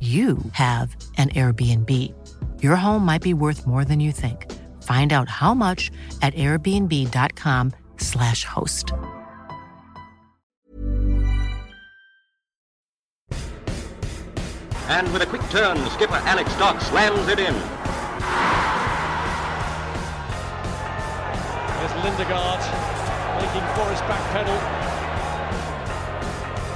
you have an Airbnb. Your home might be worth more than you think. Find out how much at airbnb.com/slash host. And with a quick turn, skipper Alex Dock slams it in. There's Lindegaard making Forrest backpedal.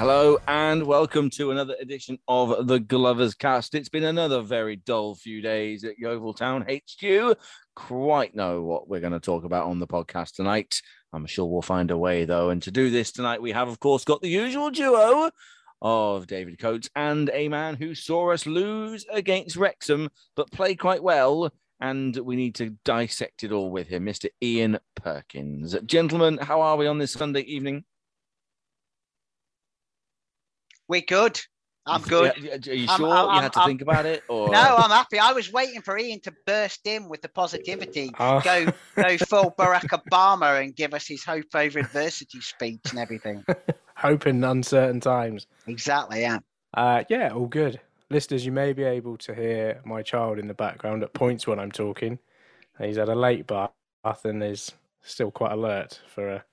Hello and welcome to another edition of the Glovers Cast. It's been another very dull few days at Yeovil Town HQ. Quite know what we're going to talk about on the podcast tonight. I'm sure we'll find a way though. And to do this tonight, we have, of course, got the usual duo of David Coates and a man who saw us lose against Wrexham, but play quite well. And we need to dissect it all with him, Mr. Ian Perkins. Gentlemen, how are we on this Sunday evening? We're good. I'm good. Are you I'm- sure I'm- you had to I'm- think about it? Or No, I'm happy. I was waiting for Ian to burst in with the positivity, Oh. go go full Barack Obama and give us his hope over adversity speech and everything. Hope in uncertain times. Exactly, yeah. Uh, yeah, all good. Listeners, you may be able to hear my child in the background at points when I'm talking. He's had a late bath and is still quite alert for a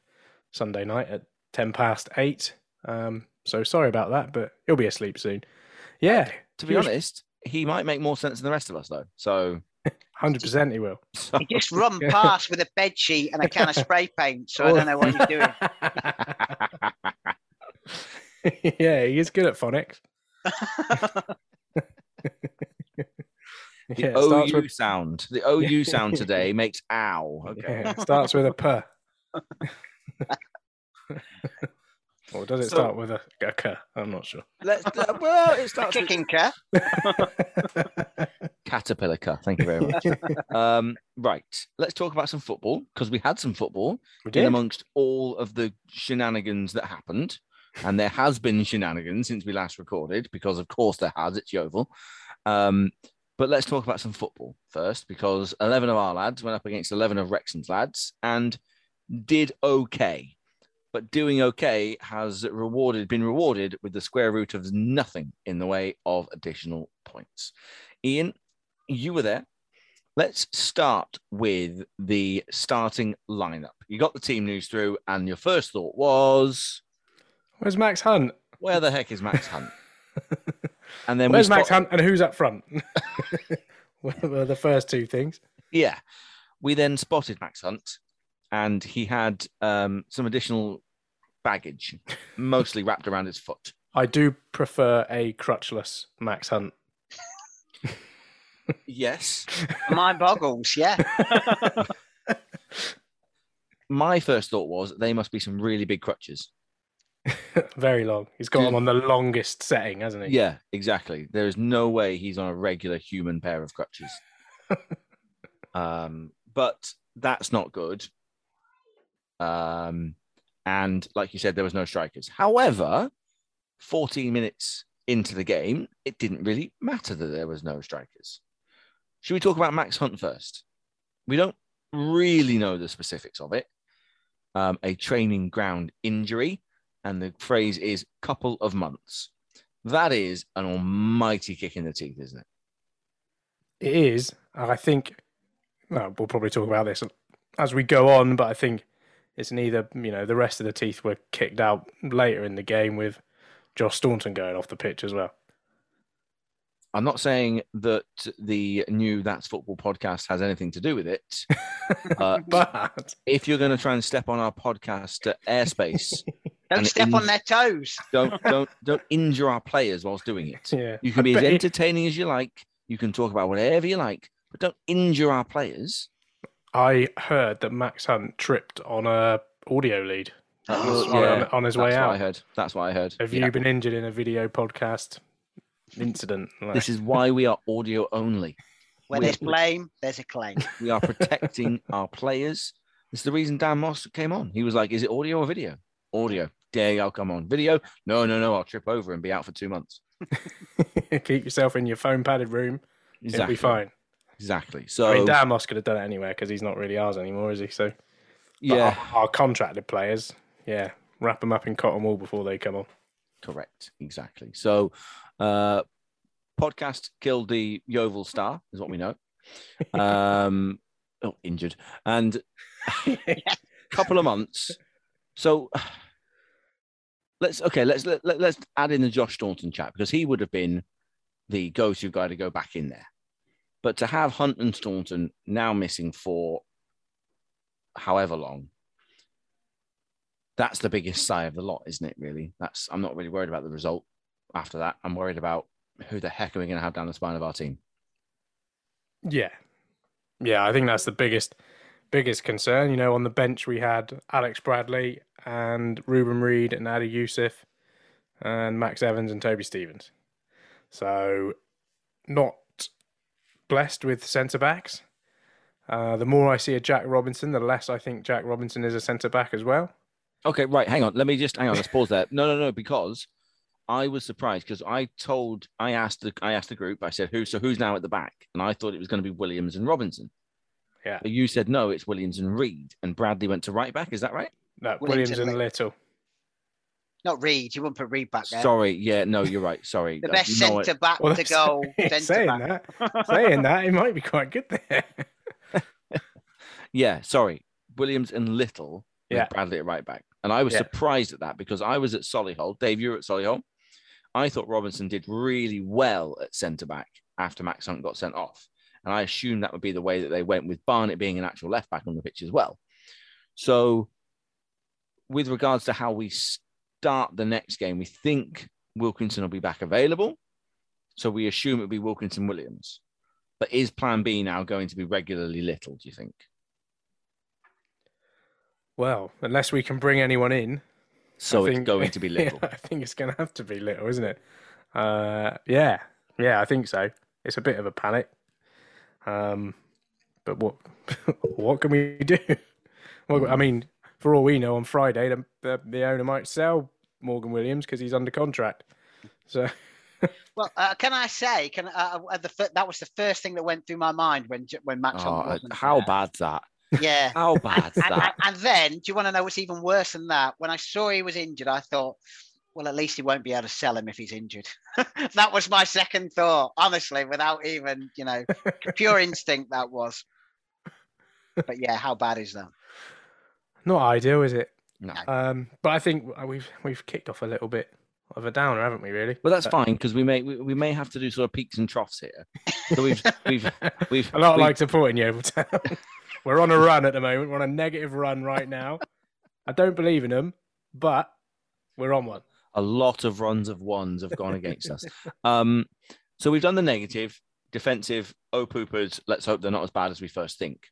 Sunday night at 10 past 8. Um, so sorry about that, but he'll be asleep soon. Yeah, to be huge- honest, he might make more sense than the rest of us, though. So, 100% he will. so He just run past with a bed sheet and a can of spray paint, so I don't know what he's doing. yeah, he is good at phonics. the yeah, starts OU with, sound, the OU sound today makes ow. Okay. yeah, it starts with a p. or does it So- start with a, a k? I'm not sure. Let's. Uh, well, it A starts with kicking cat. caterpillar. car, Thank you very much. um, right. Let's talk about some football because we had some football in amongst all of the shenanigans that happened. And there has been shenanigans since we last recorded, because of course there has. It's Yeovil. Um, but let's talk about some football first, because 11 of our lads went up against 11 of Wrexham's lads and did okay. But doing okay has rewarded, been rewarded with the square root of nothing in the way of additional points. Ian, you were there. Let's start with the starting lineup. You got the team news through, and your first thought was, Where's Max Hunt? where the heck is Max Hunt? And then Where's Max spot- Hunt and who's up front? were the first two things. Yeah. We then spotted Max Hunt and he had um, some additional baggage, mostly wrapped around his foot. I do prefer a crutchless Max Hunt. Yes. My boggles, yeah. My first thought was they must be some really big crutches. Very long. He's got Dude. him on the longest setting, hasn't he? Yeah, exactly. There is no way he's on a regular human pair of crutches. um, but that's not good. Um, and like you said, there was no strikers. However, 14 minutes into the game, it didn't really matter that there was no strikers. Should we talk about Max Hunt first? We don't really know the specifics of it. Um, a training ground injury, and the phrase is couple of months. That is an almighty kick in the teeth, isn't it? It is. I think. Well, we'll probably talk about this as we go on, but I think it's neither. You know, the rest of the teeth were kicked out later in the game with Josh Staunton going off the pitch as well. I'm not saying that the new That's Football podcast has anything to do with it. But But if you're going to try and step on our podcast uh, airspace, Don't step in- on their toes. don't don't don't injure our players whilst doing it. yeah, You can I be as bet it- entertaining as you like. You can talk about whatever you like, but don't injure our players. I heard that Max Hunt tripped on a audio lead oh, That Oh, was- on, yeah, on um, his that's way what I heard. That's what I heard. Have Yeah. you been injured in a video podcast incident? Like- This is why we are audio only. When there's blame, there's a claim. We are protecting our players. This is the reason Dan Moss came on. He was like, "Is it audio or video? Audio. There you go. Come on. Video? No, no, no. I'll trip over and be out for two months. keep yourself in your foam padded room. It'll be fine. Exactly. So I mean, Dan Moss could have done it anywhere because he's not really ours anymore, is he? So, yeah, our, our contracted players, yeah, wrap them up in cotton wool before they come on. correct. Exactly. So, uh, podcast killed the Yeovil star, is what we know. Um, oh, injured and a couple of months. So let's okay. Let's let, let, let's add in the Josh Staunton chat because he would have been the go-to guy to go back in there. But to have Hunt and Staunton now missing for however long, that's the biggest sigh of the lot, isn't it? Really, that's I'm not really worried about the result. After that, I'm worried about who the heck are we going to have down the spine of our team. Yeah, yeah, I think that's the biggest, biggest concern. You know, on the bench we had Alex Bradley and Reuben Reid and Adi Yussuf and Max Evans and Toby Stevens. So, not blessed with centre backs. Uh, the more I see a Jack Robinson, the less I think Jack Robinson is a centre back as well. Okay, right. Hang on. Let me just hang on. Let's pause there. No, no, no. Because I was surprised because I told, I asked the, I asked the group. I said, "Who? So who's now at the back?" And I thought it was going to be Williams and Robinson. Yeah. But you said no. It's Williams and Reid, and Bradley went to right back. Is that right? No, Williams Williams, and and Little. Not Reid. You wouldn't put Reid back there. Sorry. Yeah. No, you're right. Sorry. The Uh, best you know what? centre back Well, to go. Centre saying back. that, saying that, he might be quite good there. Yeah. Sorry. Williams and Little. with Bradley at right back, and I was Yeah. surprised at that because I was at Solihull. Dave, you were at Solihull. I thought Robinson did really well at centre back after Max Hunt got sent off. And I assumed that would be the way that they went with Barnett being an actual left back on the pitch as well. So, with regards to how we start the next game, we think Wilkinson will be back available. So, we assume it'll be Wilkinson Williams. But is plan B now going to be regularly little, do you think? Well, unless we can bring anyone in, So, I it's think- going to be little. Yeah, I think it's going to have to be little, isn't it? Uh, yeah, yeah, I think so. It's a bit of a panic. Um, but what what can we do? Well, I mean, for all we know, on Friday the the, the owner might sell Morgan Williams because he's under contract. So Well, uh, can I say? Can uh, uh, the that was the first thing that went through my mind when J- when Max Oh, how there. bad's that? Yeah. How bad's and, and, that? and then, do you want to know what's even worse than that? When I saw he was injured, I thought, well, at least he won't be able to sell him if he's injured. that was my second thought, honestly, without even, you know, pure instinct that was. But yeah, how bad is that? Not ideal, is it? No. Um, but I think we've we've kicked off a little bit of a downer, haven't we? Really? Well, that's Uh, fine because we may we, we may have to do sort of peaks and troughs here. So we've we've we've a lot we've- like supporting Yeovil Town. We're on a run at the moment. We're on a negative run right now. I don't believe in them, but we're on one. A lot of runs of ones have gone against us. Um, so we've done the negative, defensive, oh poopers. Let's hope they're not as bad as we first think.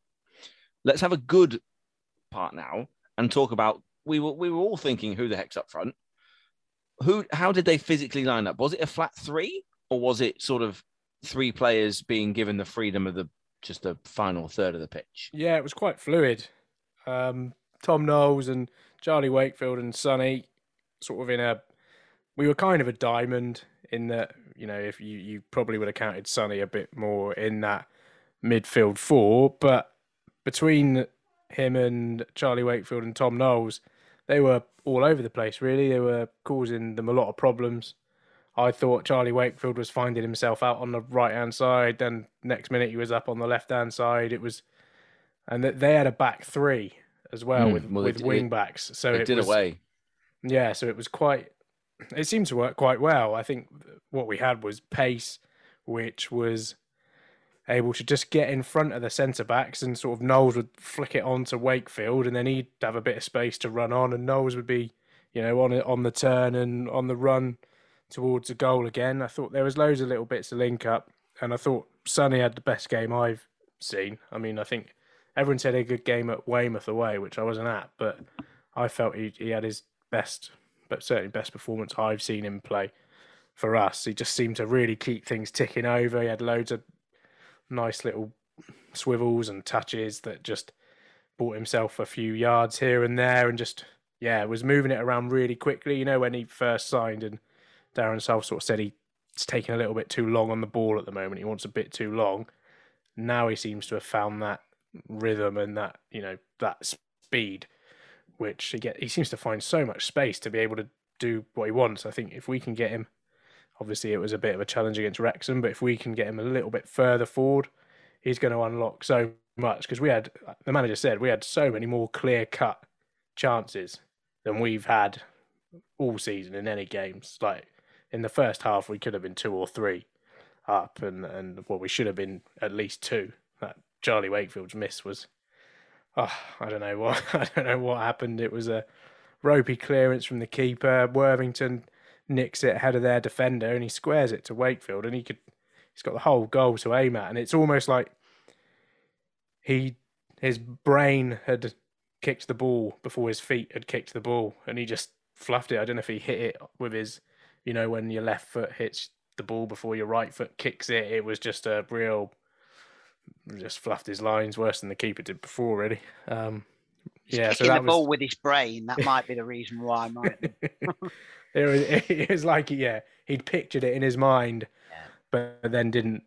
Let's have a good part now and talk about we were we were all thinking who the heck's up front. Who how did they physically line up? Was it a flat three or was it sort of three players being given the freedom of the just the final third of the pitch? Yeah, it was quite fluid. Um, Tom Knowles and Charlie Wakefield and Sonny sort of in a we were kind of a diamond in that, you know, if you, you probably would have counted Sonny a bit more in that midfield four, but between him and Charlie Wakefield and Tom Knowles, they were all over the place, really. They were causing them a lot of problems. I thought Charlie Wakefield was finding himself out on the right hand side. Then next minute he was up on the left hand side. It was, and that they had a back three as well mm, with well, with it, wing backs. So it, it did was, away. Yeah, so it was quite. It seemed to work quite well. I think what we had was pace, which was able to just get in front of the centre backs and sort of Knowles would flick it on to Wakefield and then he'd have a bit of space to run on and Knowles would be, you know, on on the turn and on the run towards a goal again. I thought there was loads of little bits of link up and I thought Sonny had the best game I've seen. I mean, I think everyone said a good game at Weymouth away, which I wasn't at, but I felt he, he had his best, but certainly best performance I've seen him play for us. He just seemed to really keep things ticking over. He had loads of nice little swivels and touches that just bought himself a few yards here and there and just yeah was moving it around really quickly you know when he first signed and Darren Sarll sort of said he's taking a little bit too long on the ball at the moment he wants a bit too long. Now he seems to have found that rhythm and that you know that speed which he get he seems to find so much space to be able to do what he wants. I think if we can get him Obviously, it was a bit of a challenge against Wrexham, but if we can get him a little bit further forward, he's going to unlock so much. Because we had, the manager said, we had so many more clear cut chances than we've had all season in any games. Like in the first half, we could have been two or three up, and and well, we should have been at least two. That Charlie Wakefield's miss was, oh, I don't know what I don't know what happened. It was a ropey clearance from the keeper. Worthington nicks it ahead of their defender and he squares it to Wakefield and he could he's got the whole goal to aim at and it's almost like he his brain had kicked the ball before his feet had kicked the ball and he just fluffed it. I don't know if he hit it with his you know when your left foot hits the ball before your right foot kicks it. It was just a real just fluffed his lines worse than the keeper did before really. Um, yeah, so that the was... ball with his brain. That might be the reason why. Might it was it was like yeah, he'd pictured it in his mind, but then didn't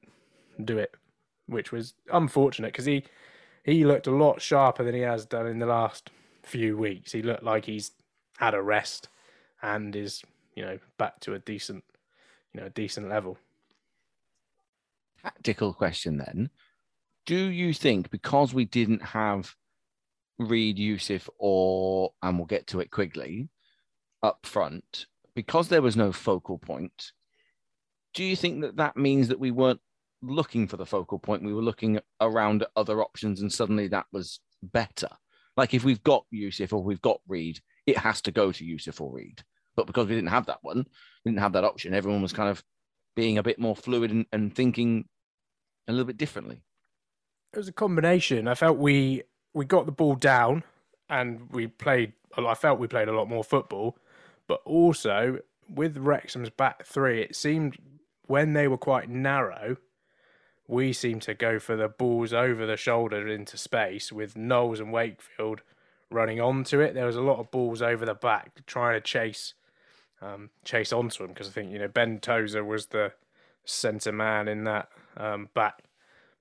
do it, which was unfortunate because he he looked a lot sharper than he has done in the last few weeks. He looked like he's had a rest and is you know back to a decent you know a decent level. Tactical question then: Do you think because we didn't have Reid Yussuf or and we'll get to it quickly up front because there was no focal point, do you think that that means that we weren't looking for the focal point? We were looking around other options, and suddenly that was better. Like if we've got Yussuf or we've got Reid, it has to go to Yussuf or Reid. But because we didn't have that one, we didn't have that option. Everyone was kind of being a bit more fluid and, and thinking a little bit differently. It was a combination. I felt we we got the ball down and we played. I felt we played a lot more football, but also with Wrexham's back three, it seemed when they were quite narrow, we seemed to go for the balls over the shoulder into space with Knowles and Wakefield running onto it. There was a lot of balls over the back trying to chase um, chase onto him because I think you know Ben Tozer was the centre man in that um, back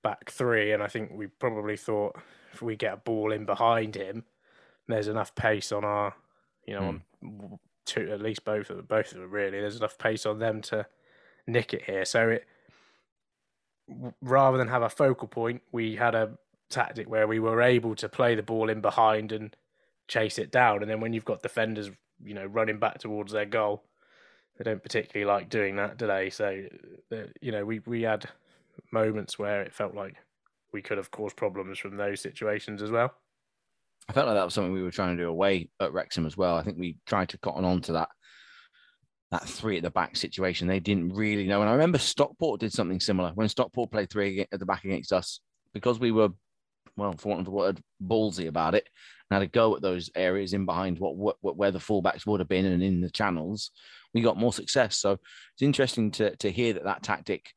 back three, and I think we probably thought if we get a ball in behind him, there's enough pace on our you know mm. on two, at least both of them, both of them really. There's enough pace on them to nick it here. So it rather than have a focal point, we had a tactic where we were able to play the ball in behind and chase it down. And then when you've got defenders, you know, running back towards their goal, they don't particularly like doing that, do they? So, uh, you know, we we had moments where it felt like we could have caused problems from those situations as well. I felt like that was something we were trying to do away at Wrexham as well. I think we tried to cotton on to that that three at the back situation. They didn't really know. And I remember Stockport did something similar when Stockport played three at the back against us because we were, well, for want of a word, ballsy about it and had a go at those areas in behind what, what where the fullbacks would have been and in the channels. We got more success. So it's interesting to to hear that that tactic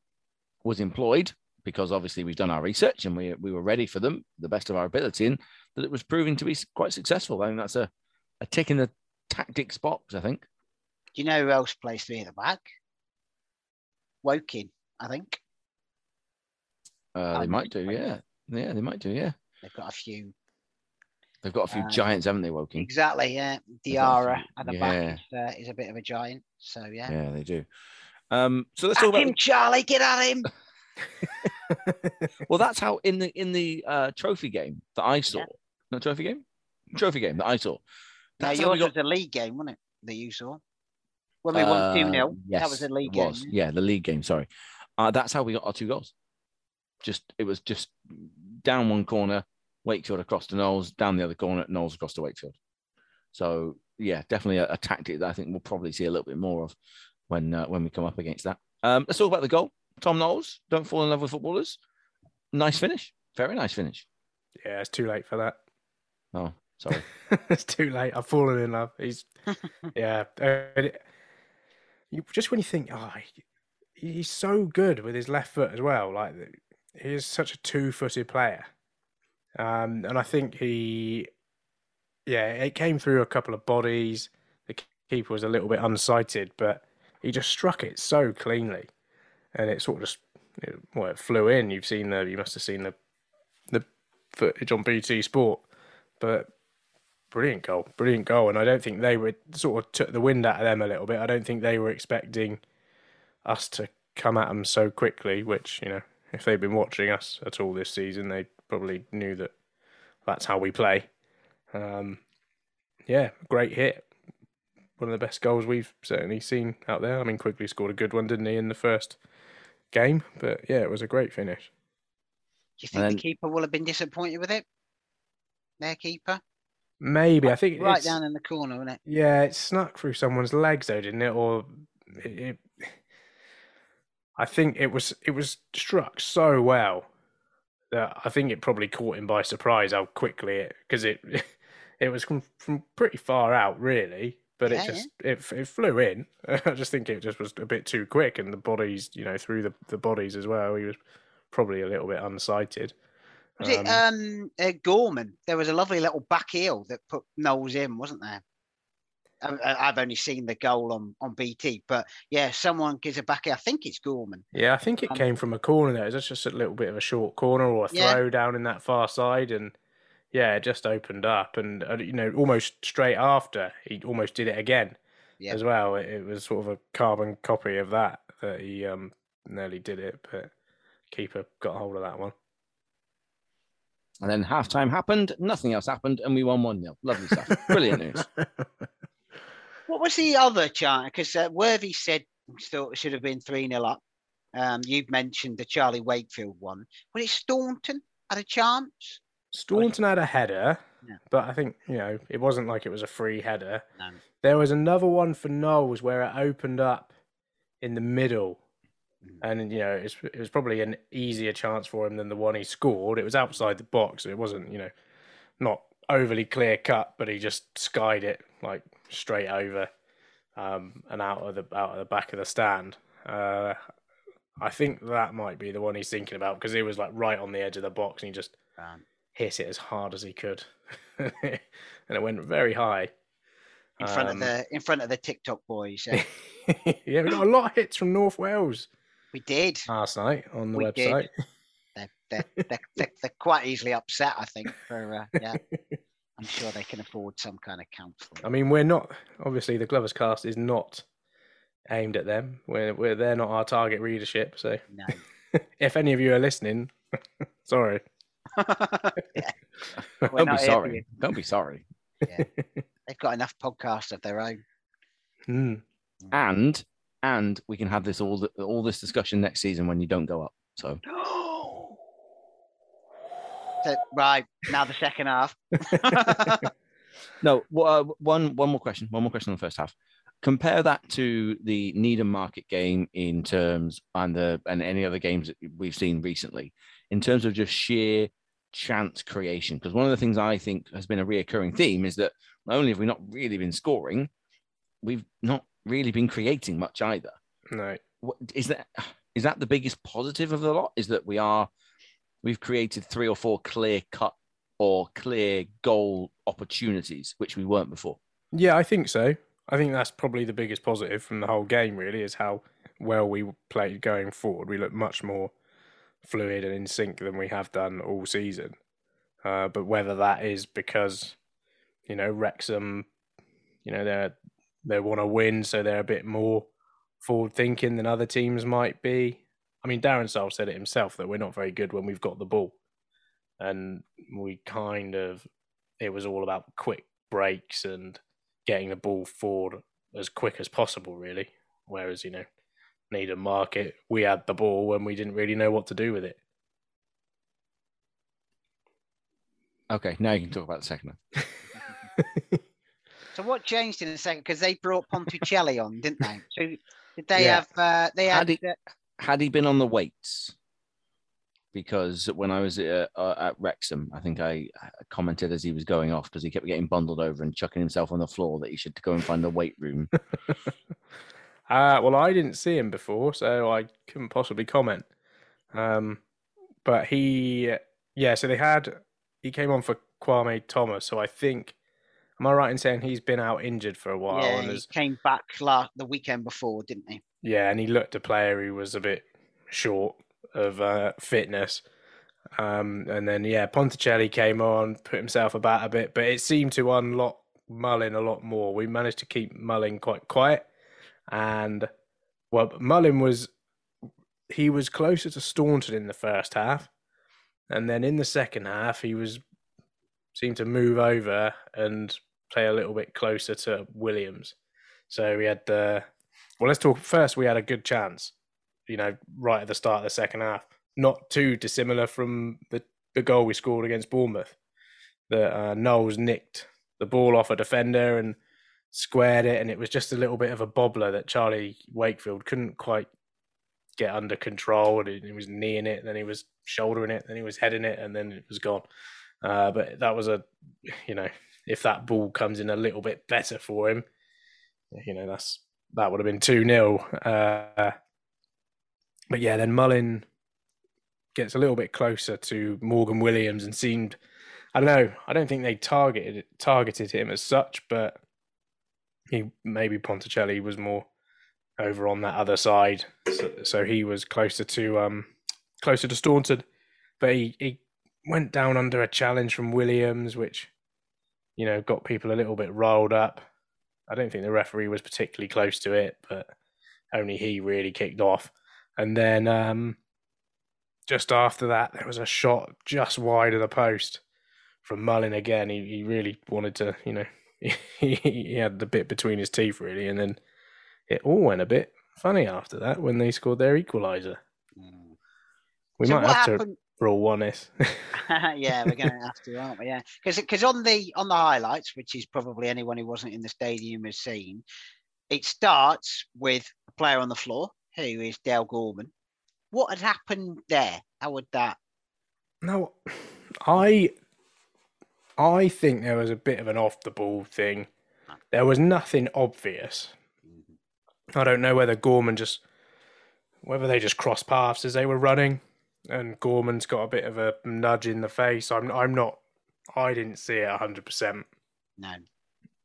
was employed because obviously we've done our research and we we were ready for them the best of our ability and that it was proving to be quite successful. I think that's a a tick in the tactics box. I think. Do you know who else plays three at the back? Woking, I think. Uh, they Um, might do, yeah, yeah, they might do, yeah. They've got a few. They've got a few Uh, giants, haven't they, Woking? Exactly, yeah. They've got a Diarra at the yeah. back is, uh, is a bit of a giant. So yeah. Yeah, they do. Um, so let's At talk about. him, Charlie, get at him. Well, that's how in the in the uh, trophy game that I saw, Yeah. No trophy game, trophy game that I saw. No, That's how yours got- was a league game, wasn't it? That you saw. When we won 2 Uh, 0. Yes, that was a league it game. was. Yeah, the league game. Sorry, uh, that's how we got our two goals. Just it was just down one corner, Wakefield across to Knowles, down the other corner, Knowles across to Wakefield. So yeah, definitely a, a tactic that I think we'll probably see a little bit more of when uh, when we come up against that. Um, let's talk about the goal. Tom Knowles, don't fall in love with footballers. Nice finish, very nice finish. Yeah, it's too late for that. Oh, sorry. it's too late. I've fallen in love. He's yeah. it- you, just when you think, oh, he, he's so good with his left foot as well. Like he is such a two-footed player, um, and I think he, yeah, it came through a couple of bodies. The keeper was a little bit unsighted, but he just struck it so cleanly, and it sort of just it, well, it flew in. You've seen the, you must have seen the the footage on BT Sport, but brilliant goal, brilliant goal. And I don't think they were sort of took the wind out of them a little bit. I don't think they were expecting us to come at them so quickly. Which you know, if they've been watching us at all this season, they probably knew that that's how we play. Um, yeah, great hit. One of the best goals we've certainly seen out there. I mean, quickly scored a good one, didn't he, in the first game? But yeah, it was a great finish. Do you think And the keeper will have been disappointed with it? Their keeper? Maybe I think Right down in the corner, wasn't it? Yeah, it snuck through someone's legs though, didn't it? Or it, it, I think it was it was struck so well that I think it probably caught him by surprise how quickly it because it it was from, from pretty far out really, but Yeah, it just it it flew in. I just think it just was a bit too quick, and the bodies, you know, through the the bodies as well. He was probably a little bit unsighted. Was it um uh, Gorman? There was a lovely little back heel that put Knowles in, wasn't there? I, I've only seen the goal on, on BT, but yeah, someone gives a back. I think it's Gorman. Yeah, I think it Um, came from a corner there. It was just a little bit of a short corner or a Yeah. throw down in that far side, and yeah, it just opened up. And uh, you know, almost straight after, he almost did it again Yeah. as well. It, it was sort of a carbon copy of that that he um nearly did it, but keeper got hold of that one. And then halftime happened, nothing else happened, and we won 1 0. Lovely stuff. Brilliant news. What was the other chance? Because uh, Worthy said he thought it should have been 3 0 up. Um, you've mentioned the Charlie Wakefield one. Was it Staunton had a chance? Staunton had a header, Yeah. but I think you know it wasn't like it was a free header. No. There was another one for Knowles where it opened up in the middle. And you know it was, it was probably an easier chance for him than the one he scored. It was outside the box. It wasn't you know not overly clear cut, but he just skied it like straight over um, and out of the out of the back of the stand. Uh, I think that might be the one he's thinking about because it was like right on the edge of the box and he just Um, hit it as hard as he could, and it went very high. in front Um, of the in front of the TikTok boys. yeah. yeah, we got a lot of hits from North Wales we did. last night on the We website. They're, they're, they're, they're, they're quite easily upset, I think. For uh, yeah, I'm sure they can afford some kind of counselling. I mean, we're not obviously the Glovers cast is not aimed at them. We're, we're they're not our target readership. So No. if any of you are listening, sorry. yeah, Don't be not here for sorry. Don't be sorry. they've got enough podcasts of their own. Hmm. And and we can have this all all this discussion next season when you don't go up. So So, right now, the second half. No, uh, one one more question. One more question on the first half. Compare that to the Needham Market game in terms and the and any other games that we've seen recently in terms of just sheer chance creation. Because one of the things I think has been a reoccurring theme is that not only have we not really been scoring, we've not really been creating much either. No. What is that? Is that the biggest positive of the lot? Is that we are we've created three or four clear cut or clear goal opportunities, which we weren't before. Yeah, I think so. I think that's probably the biggest positive from the whole game, really, is how well we played going forward. We look much more fluid and in sync than we have done all season. Uh, but whether that is because, you know, Wrexham, you know, they're they want to win, so they're a bit more forward thinking than other teams might be. I mean, Darren Sarll said it himself that we're not very good when we've got the ball, and we kind of it was all about quick breaks and getting the ball forward as quick as possible, really. Whereas you know, Needham Market, we had the ball when we didn't really know what to do with it. Okay, now you can talk about the second one. So what changed in a second? Because they brought Ponticelli on, didn't they? So did they Yeah. have? Uh, they Had had. he- uh, Had he been on the weights? Because when I was uh, uh, at Wrexham, I think I I commented as he was going off because he kept getting bundled over and chucking himself on the floor that he should go and find the weight room. Uh, well, I didn't see him before, so I couldn't possibly comment. Um, but he, yeah, so they had, he came on for Kwame Thomas. So I think, am I right in saying he's been out injured for a while? yeah, and he came back la- the weekend before, didn't he? yeah, and he looked a player who was a bit short of uh, fitness. Um, and then, yeah, Ponticelli came on, put himself about a bit, but it seemed to unlock Mullin a lot more. We managed to keep Mullin quite quiet. And, well, Mullin was, he was closer to Staunton in the first half. And then in the second half, he was, seemed to move over and play a little bit closer to Williams. So we had the, well, let's talk first. We had a good chance, you know, right at the start of the second half. Not too dissimilar from the, the goal we scored against Bournemouth. That uh, Knowles nicked the ball off a defender and squared it, and it was just a little bit of a bobbler that Charlie Wakefield couldn't quite get under control. And he was kneeing it, then he was shouldering it, then he was heading it, and then it was gone. Uh, but that was a, you know, if that ball comes in a little bit better for him, you know, that's that would have been 2 0. Uh, but yeah, then Mullin gets a little bit closer to Morgan Williams and seemed, I don't know, I don't think they targeted targeted him as such, but he maybe Ponticelli was more over on that other side, so, so he was closer to um closer to Staunton, but he, he went down under a challenge from Williams, which you know got people a little bit riled up. I don't think the referee was particularly close to it, but only he really kicked off. And then um, just after that, there was a shot just wide of the post from Mullin again. He, he really wanted to, you know, he, he had the bit between his teeth, really. And then it all went a bit funny after that when they scored their equaliser. We So might what have happened- to rule one is. yeah, we're going to have to, aren't we? Yeah, because because on the on the highlights, which is probably anyone who wasn't in the stadium has seen, it starts with a player on the floor who is Dale Gorman. What had happened there? How would that? No, I I think there was a bit of an off the ball thing. There was nothing obvious. Mm-hmm. I don't know whether Gorman just whether they just crossed paths as they were running and Gorman's got a bit of a nudge in the face. I'm I'm not I didn't see it hundred percent. No,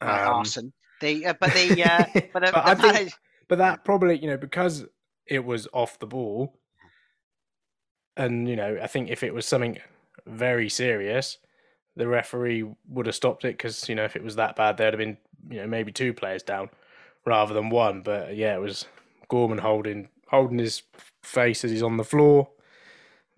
Um, arson. The uh, but the uh, but, the, But I the think- But that probably, you know, because it was off the ball, and you know, I think if it was something very serious, the referee would have stopped it because you know if it was that bad, there'd have been you know maybe two players down rather than one. But yeah, it was Gorman holding holding his face as he's on the floor.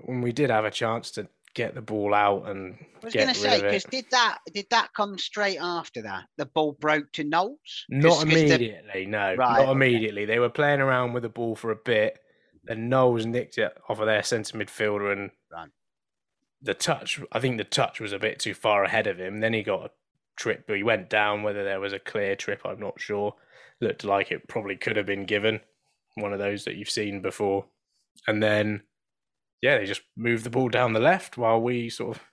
When we did have a chance to get the ball out and I was going to say because did that did that come straight after that? The ball broke to Knowles. Not 'cause the- immediately, no. Right, not okay. immediately. They were playing around with the ball for a bit. Then Knowles nicked it off of their centre midfielder and Right. the touch. I think the touch was a bit too far ahead of him. Then he got a trip, but he went down. Whether there was a clear trip, I'm not sure. Looked like it probably could have been given one of those that you've seen before. And then, yeah, they just moved the ball down the left while we sort of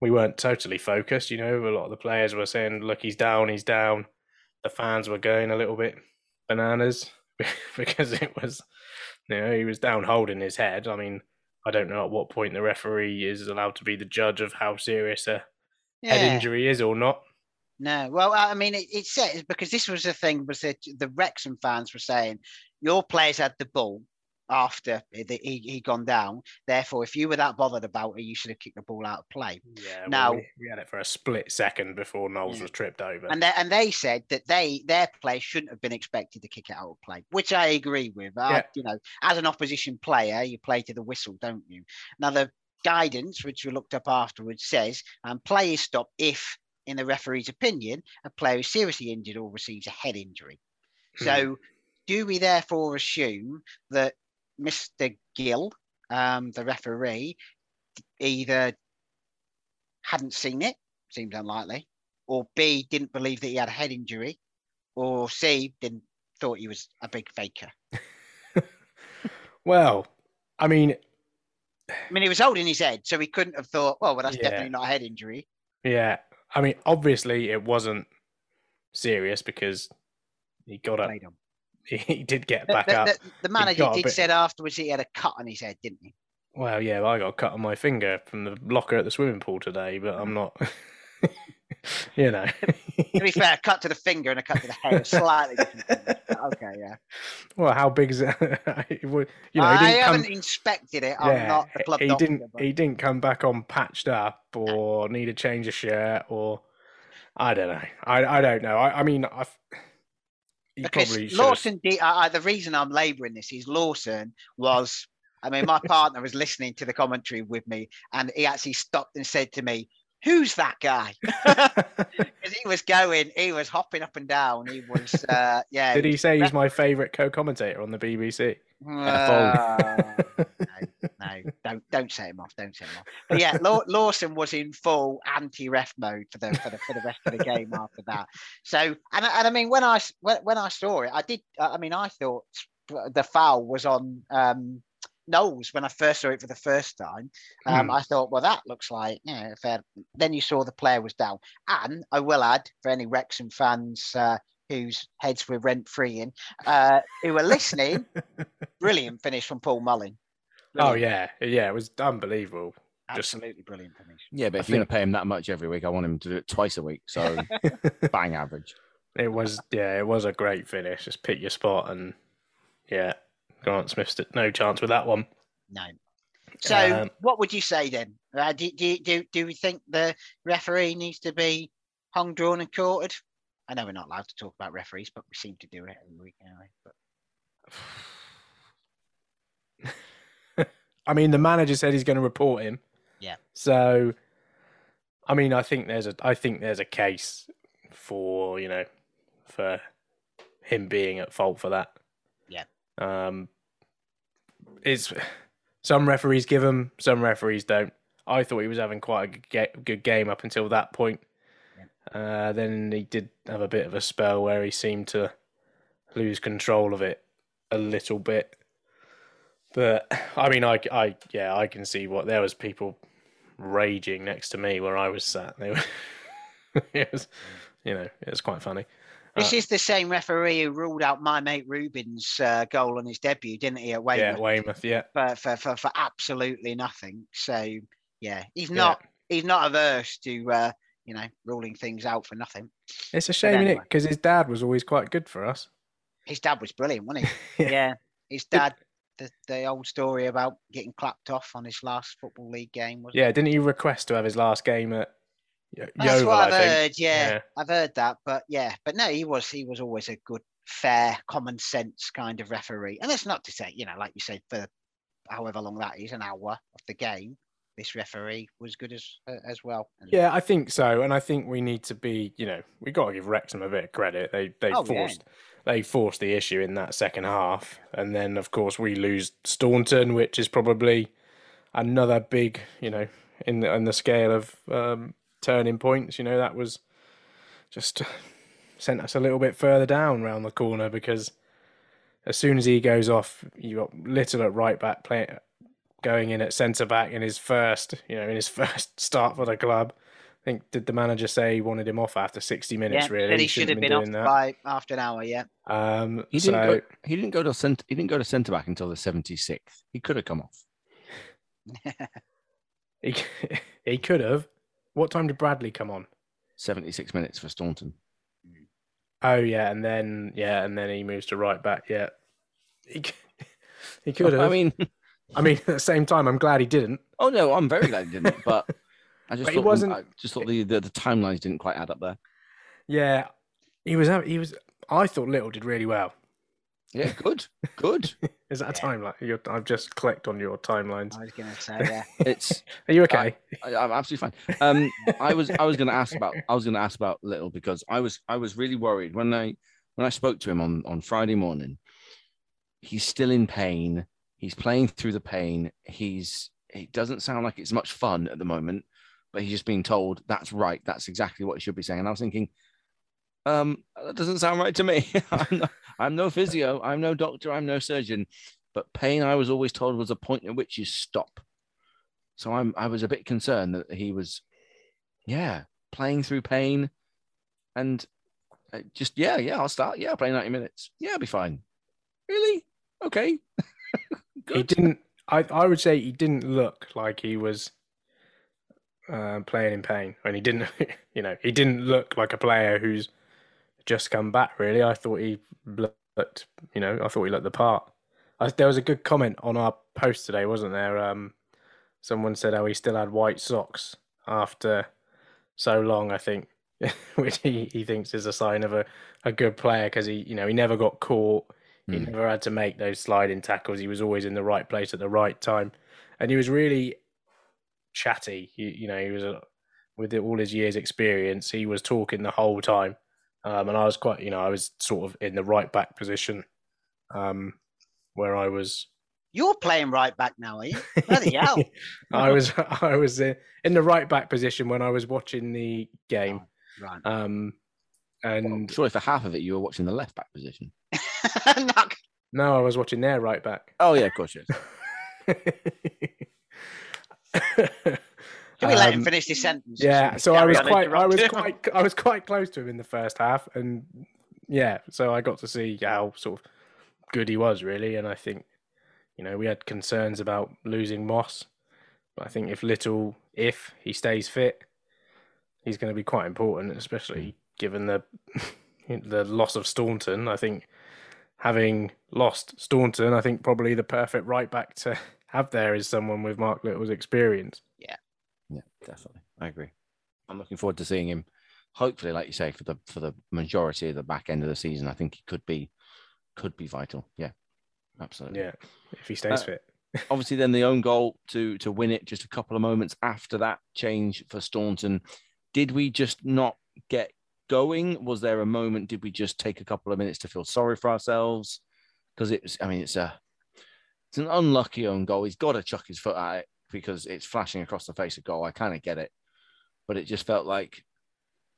we weren't totally focused. You know, a lot of the players were saying, "Look, he's down, he's down." The fans were going a little bit bananas because it was, you know, he was down holding his head. I mean, I don't know at what point the referee is allowed to be the judge of how serious a yeah. head injury is or not. No, well, I mean, it, it says because this was the thing was that the Wrexham fans were saying your players had the ball after he he gone down. Therefore, if you were that bothered about it, you should have kicked the ball out of play. Yeah. Now we, we, had it for a split second before Knowles yeah. was tripped over, and they, and they said that they their play shouldn't have been expected to kick it out of play, which I agree with. Yeah. I, you know, as an opposition player, you play to the whistle, don't you? Now the guidance, which we looked up afterwards, says um, play is stopped if, in the referee's opinion, a player is seriously injured or receives a head injury. Hmm. So do we therefore assume that Mr. Gill, um, the referee, either hadn't seen it, seems unlikely, or B didn't believe that he had a head injury, or C didn't thought he was a big faker. well, I mean, I mean, he was holding his head, so he couldn't have thought, well, well, that's yeah. definitely not a head injury. Yeah, I mean, obviously it wasn't serious because he got up he did get back the, up. The, the manager did bit... said afterwards he had a cut on his head, didn't he? Well, yeah, I got a cut on my finger from the locker at the swimming pool today, but I'm not. you know. to be fair, a cut to the finger and a cut to the head slightly different. okay, yeah. Well, how big is it? you know, I haven't come... inspected it. I'm yeah, not the club he doctor, didn't. But... He didn't come back on patched up or need a change of shirt or I don't know. I I don't know. I, I mean, I because Lawson, did, the reason I'm labouring this is Lawson was. I mean, my partner was listening to the commentary with me, and he actually stopped and said to me, "Who's that guy?" Because he was going, he was hopping up and down. He was, uh, yeah. Did he say he's my favourite co-commentator on the BBC? Uh, no, don't don't set him off. Don't set him off. But yeah, Law, Lawson was in full anti-ref mode for the for the for the rest of the game after that. So and and I mean when I when, when I saw it, I did. I mean I thought the foul was on um, Knowles when I first saw it for the first time. Um, mm. I thought, well, that looks like yeah, fair. Then you saw the player was down, and I will add for any Wrexham fans uh, whose heads we're rent free in, uh, who were listening. brilliant finish from Paul Mullin. Brilliant. Oh yeah, yeah, it was unbelievable. Absolutely Just, brilliant finish. Yeah, but if you're going to pay him that much every week, I want him to do it twice a week. So bang average. It was yeah, it was a great finish. Just pick your spot and yeah, Grant Smith's it. no chance with that one. No. So um, what would you say then? Uh, do, do, do, do we think the referee needs to be hung, drawn, and quartered? I know we're not allowed to talk about referees, but we seem to do it every week anyway. But... I mean, the manager said he's going to report him. Yeah. So, I mean, I think there's a, I think there's a case for you know, for him being at fault for that. Yeah. Um, it's some referees give him, some referees don't. I thought he was having quite a good game up until that point. Yeah. Uh, then he did have a bit of a spell where he seemed to lose control of it a little bit. But I mean, I, I, yeah, I can see what there was people raging next to me where I was sat. They were, it was, you know, it was quite funny. This uh, is the same referee who ruled out my mate Reuben's uh, goal on his debut, didn't he, at Weymouth? Yeah, Weymouth, yeah. For, for, for, for absolutely nothing. So, yeah, he's not yeah. he's not averse to uh, you know, ruling things out for nothing. It's a shame, anyway. Because his dad was always quite good for us. His dad was brilliant, wasn't he? yeah. yeah. His dad, the, the old story about getting clapped off on his last football league game. was yeah, didn't he request to have his last game at Yeovil, That's what I've heard. Yeah, yeah, I've heard that. But yeah, but no, he was he was always a good, fair, common sense kind of referee. And that's not to say, you know, like you said, for however long that is, an hour of the game, this referee was good as uh, as well. And yeah, I think so, and I think we need to be, you know, we got to give Wrexham a bit of credit. They they oh, forced yeah. They forced the issue in that second half, and then of course we lose Staunton, which is probably another big, you know, in the, in the scale of um, turning points. You know, that was just sent us a little bit further down round the corner because as soon as he goes off, you got Little at right back playing, going in at centre back in his first, you know, in his first start for the club. I think did the manager say he wanted him off after 60 minutes? yeah, really, said he should have been, been off doing that. by after an hour. Yeah. Um, He didn't so go. He didn't go to centre. He didn't go to centre back until the seventy sixth. He could have come off. he he could have. What time did Bradley come on? Seventy six minutes for Staunton. Oh yeah, and then yeah, and then he moves to right back. Yeah, he he could have. I mean, I mean, at the same time, I'm glad he didn't. oh no, I'm very glad he didn't. But I just But thought wasn't- I just thought the, the the timelines didn't quite add up there. Yeah, he was. He was. I thought Little did really well. Yeah, good, good. Is that a timeline? You're, I've just clicked on your timelines. I was going to say yeah. It's Are you okay? I, I'm absolutely fine. Um, I was I was going to ask about I was going to ask about Little because I was I was really worried when I when I spoke to him on on Friday morning. He's still in pain. He's playing through the pain. He's it doesn't sound like it's much fun at the moment, but he's just being told that's right. That's exactly what he should be saying. And I was thinking, um, that doesn't sound right to me. I'm, no, I'm no physio. I'm no doctor. I'm no surgeon. But pain, I was always told, was a point at which you stop. So I'm I was a bit concerned that he was, yeah, playing through pain, and uh, just yeah, yeah, I'll start. Yeah, play 90 minutes. Yeah, I'll be fine. Really? Okay. he didn't. I I would say he didn't look like he was uh, playing in pain, and he didn't. You know, he didn't look like a player who's just come back. Really, I thought he looked. You know, I thought he looked the part. I, there was a good comment on our post today, wasn't there? Um, someone said how he still had white socks after so long. I think, which he, he thinks is a sign of a, a good player because he, you know, he never got caught. He Hmm. never had to make those sliding tackles. He was always in the right place at the right time, and he was really chatty. You, you know, he was a, with all his years' experience. He was talking the whole time, um, and I was quite, you know, I was sort of in the right back position, um, where I was. You're playing right back now, are you? Bloody hell. I was I was uh, in the right back position when I was watching the game, Right. um, Well, and surely for half of it, you were watching the left back position. Knock. no, I was watching their right back. Oh yeah, of course, yes. Can we let him Um, finish his sentence? Yeah, so I was quite, I was quite, I was quite close to him in the first half, and yeah, so I got to see how sort of good he was really, and I think, you know, we had concerns about losing Moss, but I think if Little, if he stays fit, he's going to be quite important, especially given the the loss of Staunton. I think having lost Staunton, I think probably the perfect right back to have there is someone with Mark Little's experience. Yeah, Yeah, definitely. I agree. I'm looking forward to seeing him. Hopefully, like you say, for the for the majority of the back end of the season, I think he could be could be vital. Yeah, absolutely. Yeah, if he stays Uh, fit. Obviously, then the own goal to to win it just a couple of moments after that change for Staunton. Did we just not get going? Was there a moment? Did we just take a couple of minutes to feel sorry for ourselves? Because it's, I mean, it's a it's an unlucky own goal. He's got to chuck his foot at it because it's flashing across the face of goal. I kind of get it, but it just felt like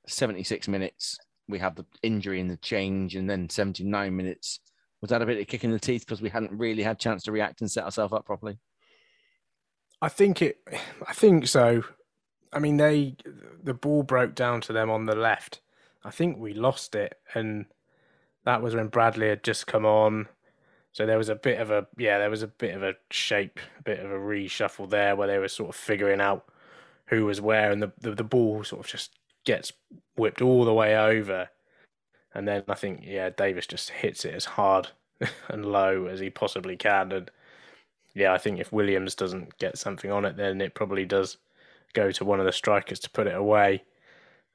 76 minutes. We have the injury and the change, and then 79 minutes. Was that a bit of kick in the teeth because we hadn't really had chance to react and set ourselves up properly? I think it. I think so. I mean, they the ball broke down to them on the left. I think we lost it, and that was when Bradley had just come on. So there was a bit of a yeah, there was a bit of a shape, a bit of a reshuffle there where they were sort of figuring out who was where, and the the, the ball sort of just gets whipped all the way over, and then I think yeah, Davis just hits it as hard and low as he possibly can, and yeah, I think if Williams doesn't get something on it, then it probably does go to one of the strikers to put it away.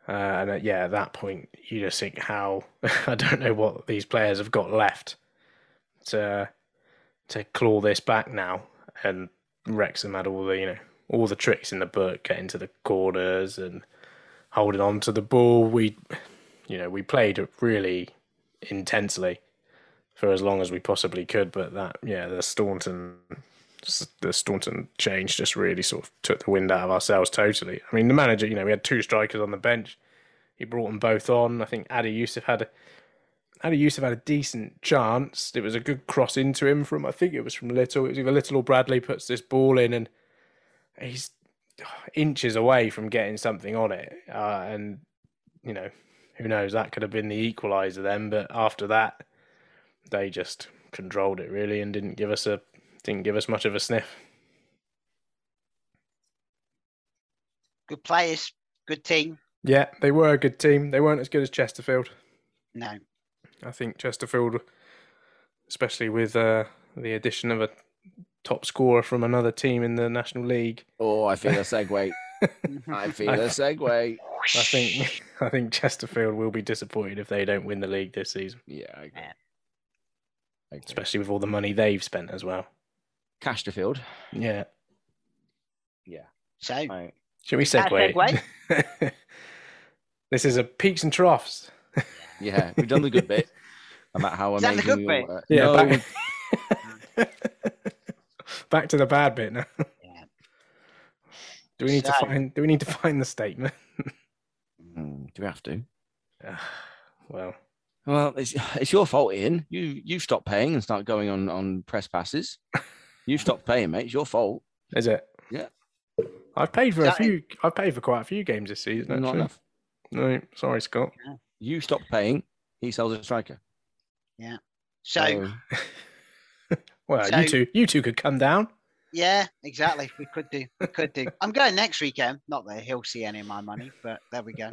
Uh, and uh, yeah, at that point, you just think how I don't know what these players have got left to to claw this back now. And Wrexham had all the you know all the tricks in the book, getting to the corners and holding on to the ball. We you know we played really intensely for as long as we possibly could, but that yeah, the Staunton the Staunton change just really sort of took the wind out of ourselves totally. I mean, the manager, you know, we had two strikers on the bench. He brought them both on. I think Adi Yussuf had a, Adi Yussuf had a decent chance. It was a good cross into him from I think it was from Little. It was either Little or Bradley puts this ball in, and he's inches away from getting something on it. Uh, and you know, who knows? That could have been the equaliser then. But after that, they just controlled it really and didn't give us a didn't give us much of a sniff. Good players, good team. Yeah, they were a good team. They weren't as good as Chesterfield. No. I think Chesterfield, especially with uh, the addition of a top scorer from another team in the National League. Oh, I feel a segue. I feel a segue. I think I think Chesterfield will be disappointed if they don't win the league this season. Yeah, I agree. Yeah. I agree. Especially with all the money they've spent as well. Chesterfield. Yeah. Yeah. So I, Should we Uh, segue? this is a peaks and troughs. Yeah, we've done the good bit about how Is that the amazing good we all bit? were. Yeah, No, back, back to the bad bit now. Yeah. Do we need to So- find do we need to find the statement? Mm, do we have to? well, Well, it's it's your fault, Ian. You you stop paying and start going on on press passes. You stopped paying, mate. It's your fault. is it? Yeah. I've paid for a That- few I've paid for quite a few games this season, Not actually. enough. No, sorry, Scott. You stop paying. He sells a striker. Yeah. So Well, So- you two you two could come down. yeah, exactly. We could do. We could do. I'm going next weekend. Not that he'll see any of my money, but there we go.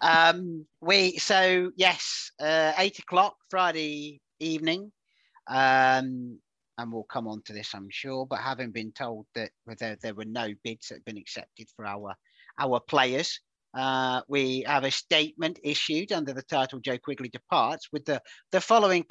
Um, we so yes, uh, eight o'clock Friday evening. Um, and we'll come on to this, I'm sure. But having been told that there there were no bids that had been accepted for our our players, uh, we have a statement issued under the title "Joe Quigley departs" with the the following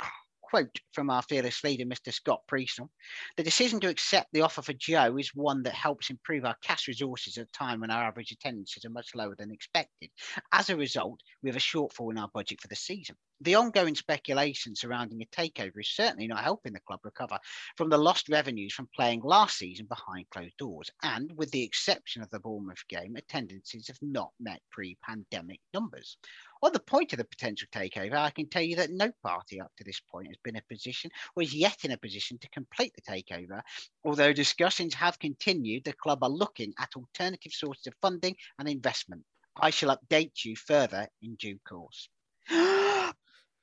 quote from our fearless leader, Mr. Scott Priestnall. The decision to accept the offer for Joe is one that helps improve our cash resources at a time when our average attendances are much lower than expected. As a result, we have a shortfall in our budget for the season. The ongoing speculation surrounding a takeover is certainly not helping the club recover from the lost revenues from playing last season behind closed doors. And with the exception of the Bournemouth game, attendances have not met pre pandemic numbers. On the point of the potential takeover, I can tell you that no party up to this point has been in a position or is yet in a position to complete the takeover. Although discussions have continued, the club are looking at alternative sources of funding and investment. I shall update you further in due course.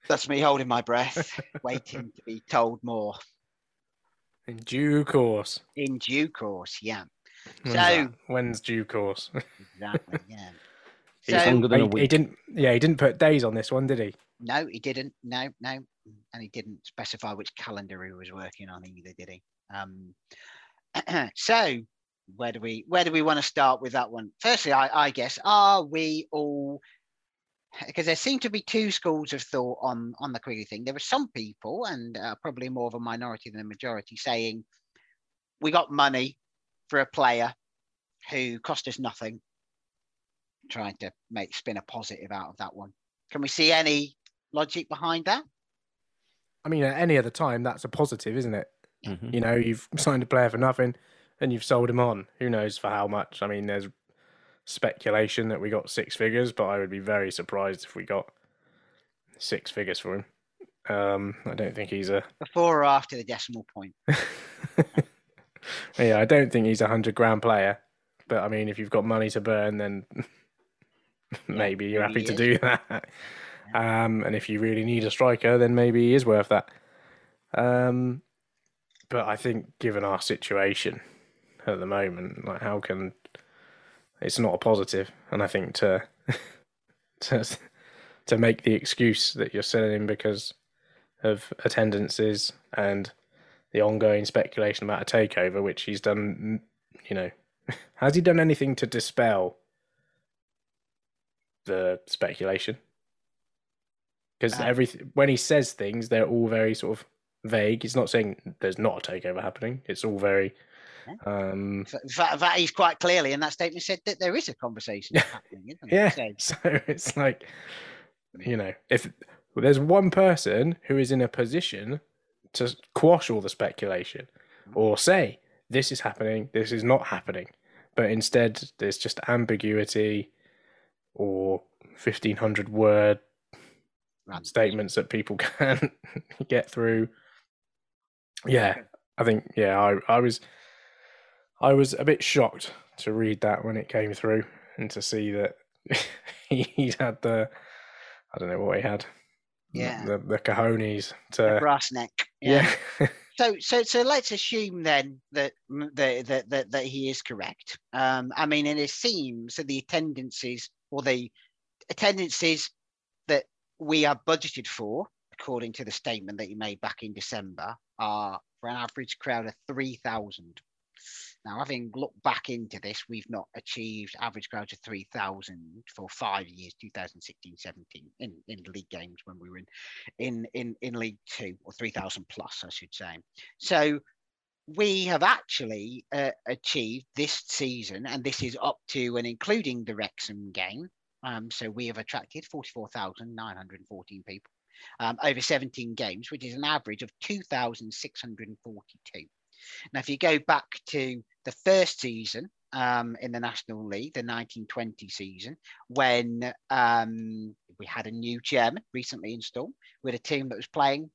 That's me holding my breath, waiting to be told more. In due course. In due course, yeah. When's, So- that? When's due course? Exactly, yeah. It's So, longer than a he, he didn't. Yeah, he didn't put days on this one, did he? no, he didn't. No, no. And he didn't specify which calendar he was working on either, did he? Um, so where do we where do we want to start with that one? Firstly, I, I guess are we all because there seem to be two schools of thought on on the Quigley thing. There are some people, and uh, probably more of a minority than a majority, saying we got money for a player who cost us nothing. Trying to make spin a positive out of that one. Can we see any logic behind that? I mean, at any other time, that's a positive, isn't it? Mhm. You know, you've signed a player for nothing, and you've sold him on. Who knows for how much? I mean, there's speculation that we got six figures, but I would be very surprised if we got six figures for him. Um, I don't think he's a. Before or after the decimal point? yeah, I don't think he's a hundred grand player. But I mean, if you've got money to burn, then maybe you're maybe happy to do that. Um, and if you really need a striker, then maybe he is worth that. Um, but I think, given our situation at the moment, like how can it's not a positive? positive, and I think to to to make the excuse that you're selling him because of attendances and the ongoing speculation about a takeover, which he's done, you know, has he done anything to dispel the speculation? Because Uh, everything when he says things, they're all very sort of vague. He's not saying there's not a takeover happening. It's all very, um, fact, that he's quite clearly in that statement said that there is a conversation happening, isn't yeah. it? So, So it's like, you know, if there's one person who is in a position to quash all the speculation or say this is happening, this is not happening. But instead, there's just ambiguity or 1500 word statements that people can get through. Yeah, I think yeah, I, I was I was a bit shocked to read that when it came through and to see that he'd had the I don't know what he had. Yeah. The the cojones to The brass neck. yeah. So, so, so let's assume then that that that that, that he is correct. Um, I mean, and it seems that the attendances or the attendances that we are budgeted for, according to the statement that you made back in December, are for an average crowd of three thousand. Now, having looked back into this, we've not achieved average crowds of 3,000 for five years, 2016 17, in, in league games when we were in, in, in, in League Two, or 3,000 plus, I should say. So we have actually uh, achieved this season, and this is up to and including the Wrexham game. Um, so we have attracted 44,914 people um, over 17 games, which is an average of 2,642. Now, if you go back to the first season um, in the National League, the 1920 season, when um, we had a new chairman recently installed with a team that was playing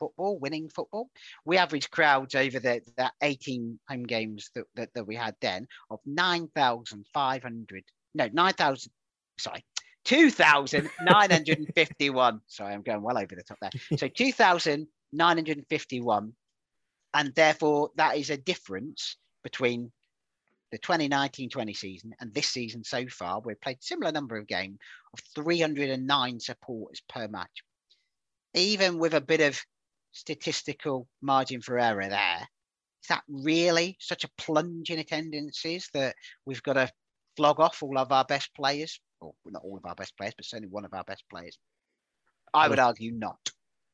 football, winning football, we averaged crowds over the, the 18 home games that, that, that we had then of 9,500, no, 9,000, sorry, 2,951. Sorry, I'm going well over the top there. So 2,951. And therefore, that is a difference between the 2019-20 season and this season so far. We've played similar number of games of 309 supporters per match. Even with a bit of statistical margin for error there, is that really such a plunge in attendances that we've got to flog off all of our best players? Or not all of our best players, but certainly one of our best players. I would argue not.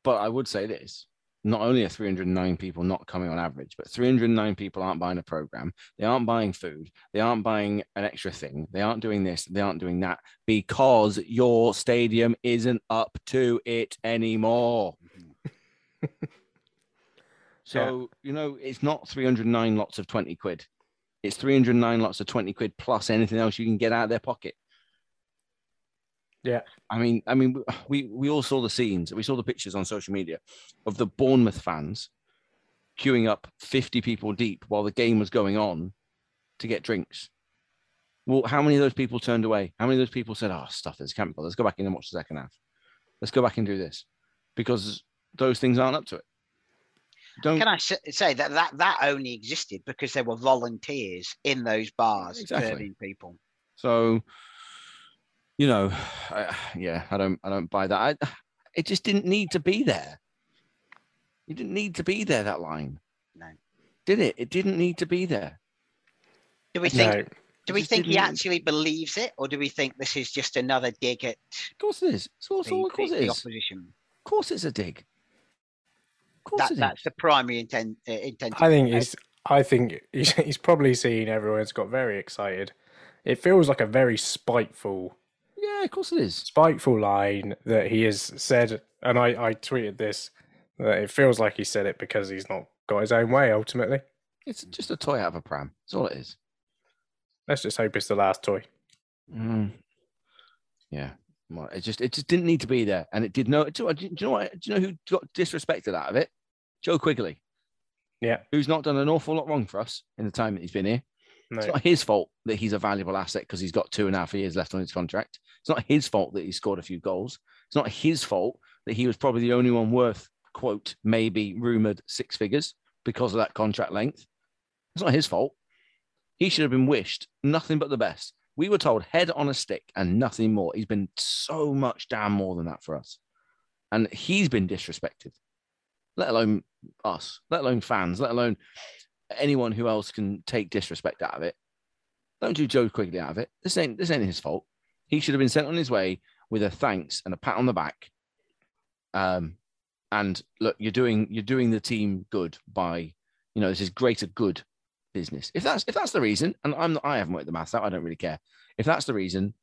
But I would say this not only are 309 people not coming on average, but 309 people aren't buying a program. They aren't buying food. They aren't buying an extra thing. They aren't doing this. They aren't doing that because your stadium isn't up to it anymore. Mm-hmm. So, you know, it's not 309 lots of 20 quid. It's 309 lots of 20 quid plus anything else you can get out of their pocket. Yeah. I mean, I mean, we we all saw the scenes. We saw the pictures on social media of the Bournemouth fans queuing up 50 people deep while the game was going on to get drinks. Well, how many of those people turned away? How many of those people said, "Oh, stuff this can't. Let's go back in and watch the second half. Let's go back and do this," because those things aren't up to it. Don't Can I say that that that only existed because there were volunteers in those bars Exactly. serving people. So, you know, I, yeah, I don't, I don't buy that. I, it just didn't need to be there. You didn't need to be there. That line, No. did it? It didn't need to be there. Do we think? No. Do we think he didn't- actually believes it, or do we think this is just another dig at Of course it is. Of course, the, of course the- it the opposition? Of course, it's a dig. That, that's the primary intent. Uh, intent I think he's. I think he's, he's probably seen everyone's got very excited. It feels like a very spiteful, Yeah, of course it is. spiteful line that he has said, and I, I tweeted this that it feels like he said it because he's not got his own way. Ultimately, It's just a toy out of a pram. That's all it is. let's just hope it's the last toy. Mm. Yeah. It just it just didn't need to be there, and it did no. Do, do you know what? Do you know who got disrespected out of it? Joe Quigley. Yeah. Who's not done an awful lot wrong for us in the time that he's been here. No, It's not his fault that he's a valuable asset because he's got two and a half years left on his contract. It's not his fault that he scored a few goals. It's not his fault that he was probably the only one worth, quote, maybe rumored six figures because of that contract length. It's not his fault. He should have been wished nothing but the best. We were told head on a stick and nothing more. He's been so much damn more than that for us. And he's been disrespected, let alone us, let alone fans, let alone anyone who else can take disrespect out of it. Don't do Joe Quigley out of it. This ain't this ain't his fault. He should have been sent on his way with a thanks and a pat on the back. Um, and look, you're doing you're doing the team good by, you know, this is greater good business. If that's if that's the reason, and I'm not, I haven't worked the maths out, I don't really care. If that's the reason,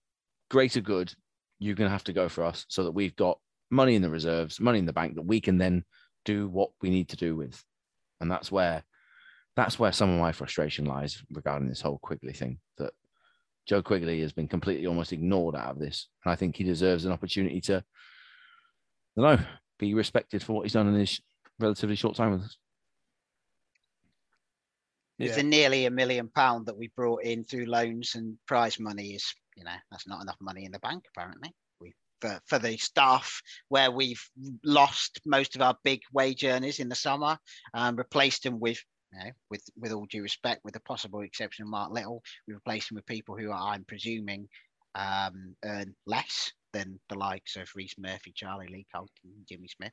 greater good, you're gonna have to go for us so that we've got money in the reserves, money in the bank that we can then do what we need to do with. And that's where that's where some of my frustration lies regarding this whole Quigley thing. That Joe Quigley has been completely almost ignored out of this, and I think he deserves an opportunity to, I don't know, be respected for what he's done in his relatively short time with us. It's the nearly a million pound that we brought in through loans and prize money is, you know, that's not enough money in the bank apparently. For, for the staff where we've lost most of our big wage earners in the summer and replaced them with you know, with with all due respect, with the possible exception of Mark Little, we replaced him with people who are, I'm presuming, um, earn less than the likes of Rhys Murphy, Charlie Lee Colton, Jimmy Smith.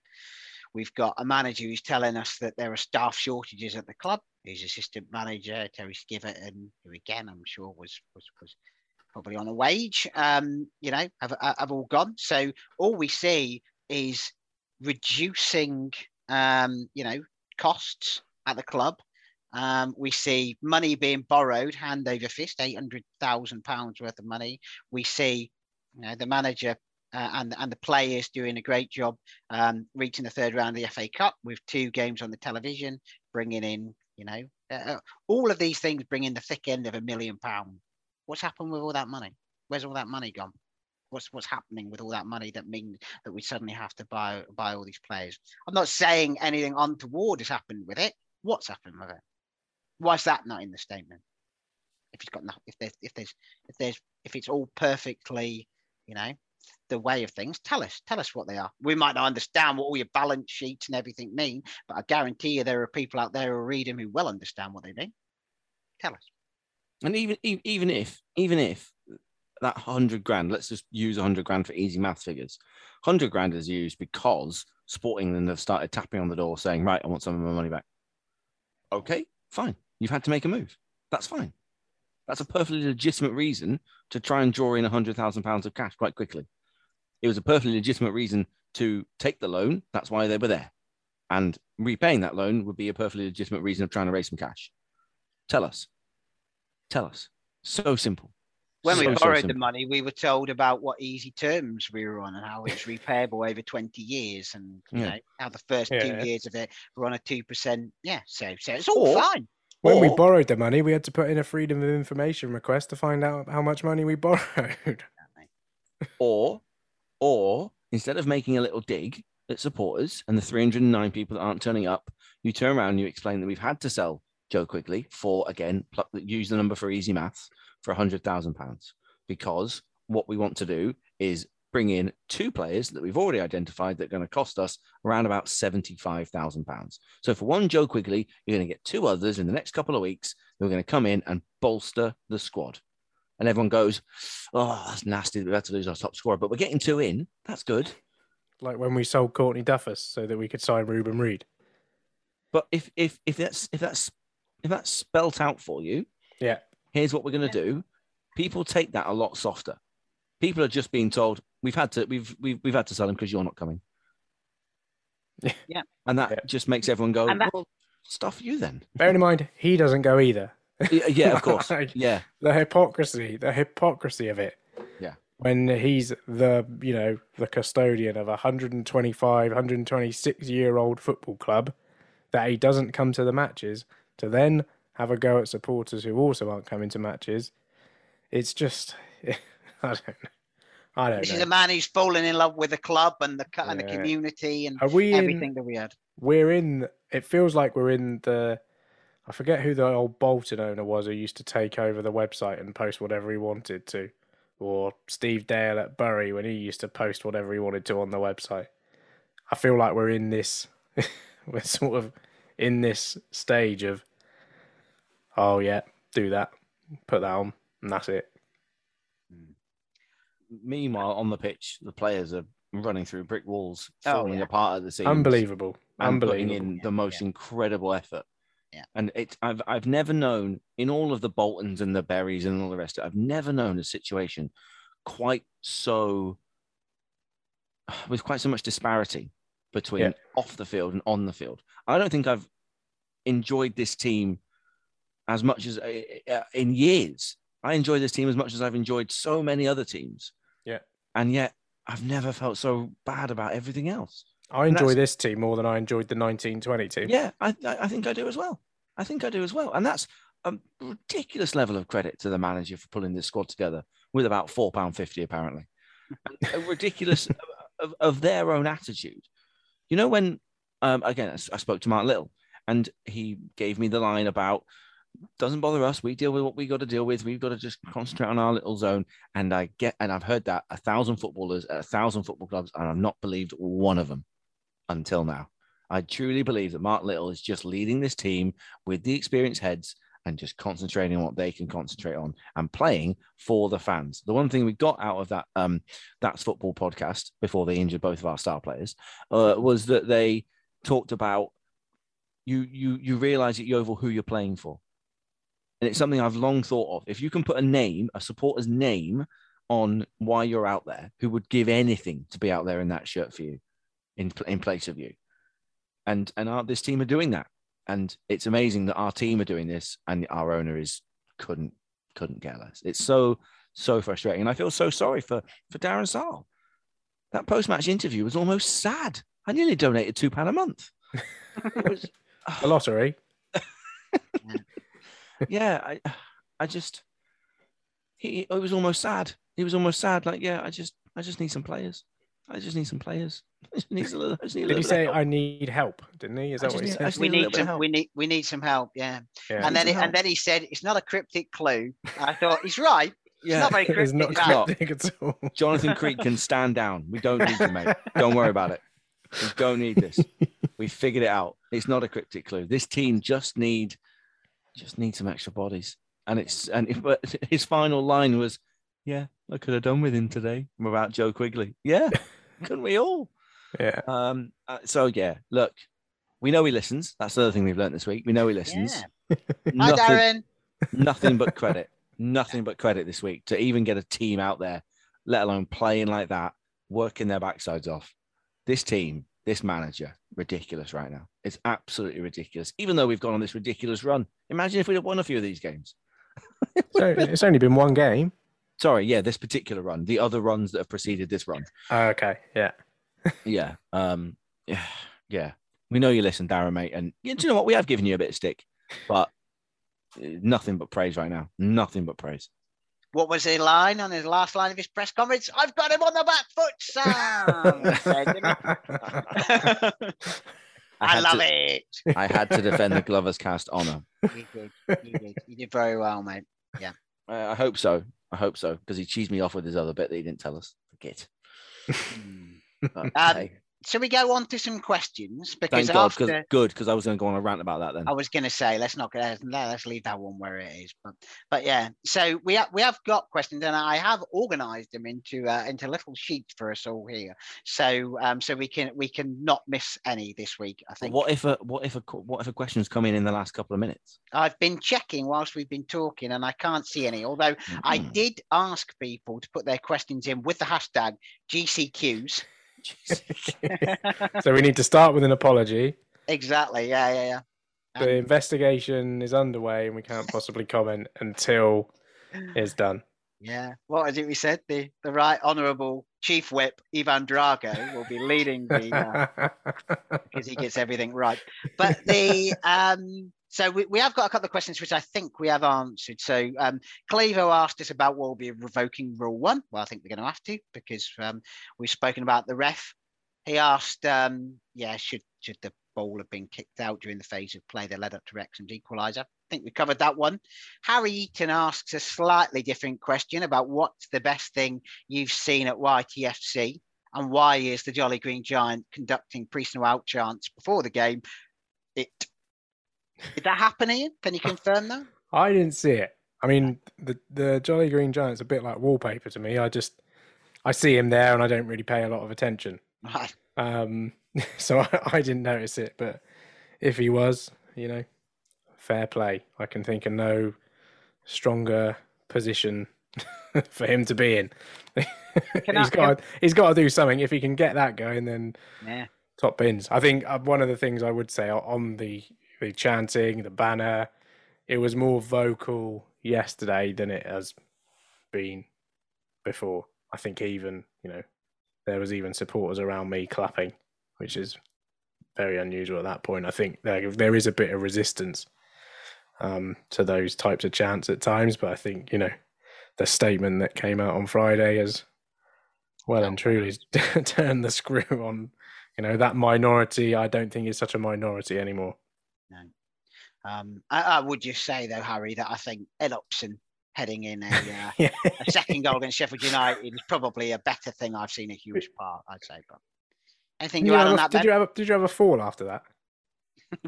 We've got a manager who's telling us that there are staff shortages at the club. His assistant manager, Terry Skiverton, and who again I'm sure was was was probably on a wage, um, you know, have, have all gone. So all we see is reducing, um, you know, costs at the club. Um, we see money being borrowed hand over fist, eight hundred thousand pounds worth of money. We see you know, the manager uh, and and the players doing a great job um, reaching the third round of the FA Cup with two games on the television, bringing in you know uh, uh, all of these things bring in the thick end of a million pound. What's happened with all that money? Where's all that money gone? What's what's happening with all that money that means that we suddenly have to buy buy all these players? I'm not saying anything untoward has happened with it. What's happened with it? Why is that not in the statement? If it's got nothing, if there's if there's if there's if it's all perfectly, you know, the way of things, tell us, tell us what they are. We might not understand what all your balance sheets and everything mean, but I guarantee you there are people out there who read them who will understand what they mean. Tell us. And even even if even if that hundred grand, let's just use hundred grand for easy math figures. Hundred grand is used because Sporting then have started tapping on the door saying, "Right, I want some of my money back." Okay, fine. You've had to make a move. That's fine. That's a perfectly legitimate reason to try and draw in hundred thousand pounds of cash quite quickly. It was a perfectly legitimate reason to take the loan. That's why they were there. And repaying that loan would be a perfectly legitimate reason of trying to raise some cash. Tell us. Tell us. So simple. When so, we borrowed so the money, we were told about what easy terms we were on and how it's repayable over 20 years and you Yeah. know how the first Yeah. two years of it were on a 2%. Yeah, so, so it's all Or- fine. When we borrowed the money, we had to put in a freedom of information request to find out how much money we borrowed. Or, or instead of making a little dig at supporters and the 309 people that aren't turning up, you turn around and you explain that we've had to sell Joe Quigley for again, pluck, use the number for easy maths for £100,000 because what we want to do is bring in two players that we've already identified that are going to cost us around about £75,000. So for one Joe Quigley, you're going to get two others in the next couple of weeks who are going to come in and bolster the squad. And everyone goes, oh, that's nasty. We had to lose our top scorer, but we're getting two in. That's good. like when we sold Courtney Duffus so that we could sign Reuben Reid. But if if if that's if that's if that's spelt out for you, Yeah. here's what we're going to do. People take that a lot softer. People are just being told we've had to we've we've we've had to sell them because you're not coming. Yeah. and that Yeah. just makes everyone go. That- well, stuff you then. Bearing in mind, he doesn't go either. yeah, yeah, of course. Like, Yeah, The hypocrisy, the hypocrisy of it. Yeah. When he's the, you know, the custodian of a 125, 126 year old football club, that he doesn't come to the matches to then have a go at supporters who also aren't coming to matches. It's just, I don't know. I don't This know. is a man who's fallen in love with the club and the and the community and Are we in, everything that we had. we're in it feels like we're in the I forget who the old Bolton owner was who used to take over the website and post whatever he wanted to. Or Steve Dale at Bury when he used to post whatever he wanted to on the website. I feel like we're in this we're sort of in this stage of oh yeah, do that, put that on, and that's it. Hmm. Meanwhile, on the pitch, the players are running through brick walls, Oh, falling yeah. apart at the seams. Unbelievable. and putting Unbelievable. in the most Yeah. incredible effort. Yeah. And it's I've I've never known in all of the Boltons and the Burys and all the rest of it, I've never known a situation quite so with quite so much disparity between Yeah. off the field and on the field. I don't think I've enjoyed this team as much as uh, in years. I enjoy this team as much as I've enjoyed so many other teams. Yeah. And yet I've never felt so bad about everything else. I enjoy this team more than I enjoyed the 1920 team. Yeah, I, I I think I do as well. I think I do as well. And that's a ridiculous level of credit to the manager for pulling this squad together with about four pound fifty apparently. a ridiculous of, of their own attitude. You know when um, again I spoke to Mark Little and he gave me the line about doesn't bother us. We deal with what we got to deal with. We've got to just concentrate on our little zone. And I get, and I've heard that a thousand footballers at a thousand football clubs, and I've not believed one of them until now. I truly believe that Mark Little is just leading this team with the experienced heads and just concentrating on what they can concentrate on and playing for the fans. The one thing we got out of that um, that's football podcast before they injured both of our star players uh, was that they talked about you you you realize at Yeovil who you're playing for and it's something I've long thought of. If you can put a name, a supporter's name on why you're out there, who would give anything to be out there in that shirt for you, in in place of you, and and our, this team are doing that, and it's amazing that our team are doing this, and our owner is couldn't couldn't get less. It's so so frustrating, and I feel so sorry for for Darren Sarll. That post match interview was almost sad. I nearly donated two pound a month. It was a lottery yeah, I, I just, he, it was almost sad. He was almost sad. Like, yeah, I just, I just need some players. I just need some players. Need little, Did he say help. I need help? Didn't he? Is that what he said? We need some. We need. We need some help. Yeah. yeah. And then, he, and then he said, "It's not a cryptic clue." I thought he's right. Yeah. It's not very cryptic. It's not cryptic at all. Jonathan Creek can stand down. We don't need him, mate. Don't worry about it. We don't need this. We figured it out. It's not a cryptic clue. This team just need just need some extra bodies. And it's and if, but his final line was, "Yeah, I could have done with him today." About Joe Quigley. Yeah, couldn't we all? Yeah. Um. Uh, so yeah, look, we know he listens. That's the other thing we've learned this week. We know he listens. Yeah. nothing, Hi, Darren. nothing but credit. nothing but credit this week to even get a team out there, let alone playing like that, working their backsides off. This team, this manager, ridiculous right now. It's absolutely ridiculous. Even though we've gone on this ridiculous run, imagine if we'd have won a few of these games. so it's only been one game. Sorry, yeah, this particular run. The other runs that have preceded this run. Uh, okay, yeah, yeah, um, yeah, yeah. We know you listen, Darren, mate, and you know what? We have given you a bit of stick, but nothing but praise right now. Nothing but praise. What was his line on his last line of his press conference? I've got him on the back foot, Sam. I, I love to, it. I had to defend the Glovers cast honor. You did. You did. You did very well, mate. Yeah. I hope so. I hope so because he cheesed me off with his other bit that he didn't tell us. Forget. um, hey shall we go on to some questions? Because Thank after, God, good, because I was going to go on a rant about that. Then I was going to say let's not go. Let's leave that one where it is. But but yeah, so we have we have got questions, and I have organised them into uh, into little sheets for us all here. So um so we can we can not miss any this week. I think. What if a what if a what if a question's come in in the last couple of minutes? I've been checking whilst we've been talking, and I can't see any. Although mm-hmm. I did ask people to put their questions in with the hashtag GCQs. so we need to start with an apology. Exactly. Yeah, yeah, yeah. The um, investigation is underway, and we can't possibly comment until it's done. Yeah. What is it we said? The the right honourable Chief Whip Ivan Drago will be leading the uh, because he gets everything right. But the um so we, we have got a couple of questions which I think we have answered. So um, Clevo asked us about will be revoking Rule One. Well, I think we're going to have to because um, we've spoken about the ref. He asked, um, yeah, should should the ball have been kicked out during the phase of play that led up to Wrexham's equaliser? I think we covered that one. Harry Eaton asks a slightly different question about what's the best thing you've seen at YTFC and why is the Jolly Green Giant conducting priest no out chants before the game? It did that happen, Ian? Can you confirm that? I didn't see it. I mean, the the Jolly Green Giant's a bit like wallpaper to me. I just I see him there, and I don't really pay a lot of attention. Right. Um, so I, I didn't notice it, but if he was, you know, fair play. I can think of no stronger position for him to be in. he's got he's got to do something. If he can get that going, then yeah. top bins. I think uh, one of the things I would say on the the chanting, the banner. It was more vocal yesterday than it has been before. I think even you know there was even supporters around me clapping, which is very unusual at that point. I think there there is a bit of resistance um, to those types of chants at times. But I think you know the statement that came out on Friday has well and truly turned the screw on. You know that minority. I don't think is such a minority anymore. No. Um, I, I, would just say though, Harry, that I think Ed Upson heading in a, uh, yeah. a second goal against Sheffield United is probably a better thing I've seen at Huish Park. I'd say, but anything you, you add on that? Did ben? you have a, Did you have a fall after that?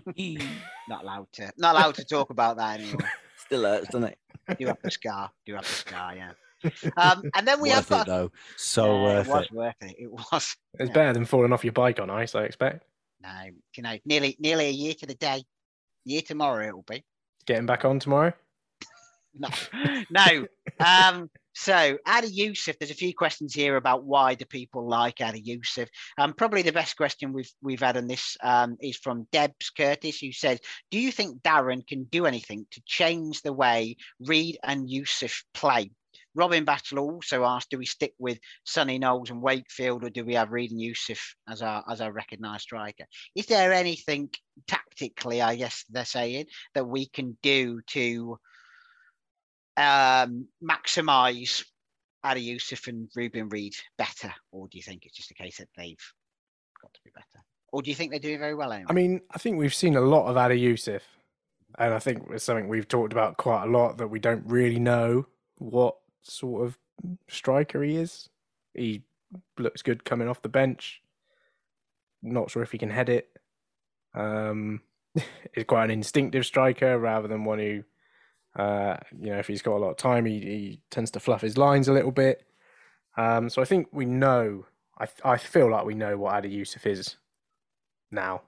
not allowed to. Not allowed to talk about that anymore. Still hurts, doesn't it? Do have the scar. Do have the scar. Yeah. Um, and then we worth have got it, though. So yeah, worth it was it. worth it. It was. It's yeah. better than falling off your bike on ice, I expect. No, you know, nearly nearly a year to the day. Year tomorrow it will be. Getting back on tomorrow. no, no. Um, so Adi Yussuf, there's a few questions here about why do people like Adi Yussuf. Um, probably the best question we've we've had on this um, is from Debs Curtis, who says, "Do you think Darren can do anything to change the way Reid and Yussuf play?" Robin Battle also asked, "Do we stick with Sonny Knowles and Wakefield, or do we have Reid and Yussuf as our as our recognised striker? Is there anything tactically, I guess they're saying, that we can do to?" um, maximise Adi Yussuf and Reuben Reid better, or do you think it's just a case that they've got to be better, or do you think they're doing very well? Anyway? I mean, I think we've seen a lot of Adi Yussuf, and I think it's something we've talked about quite a lot that we don't really know what sort of striker he is. He looks good coming off the bench. Not sure if he can head it. Um, he's quite an instinctive striker rather than one who uh, you know, if he's got a lot of time, he, he tends to fluff his lines a little bit. Um, so I think we know. I I feel like we know what Adi Yussuf is now,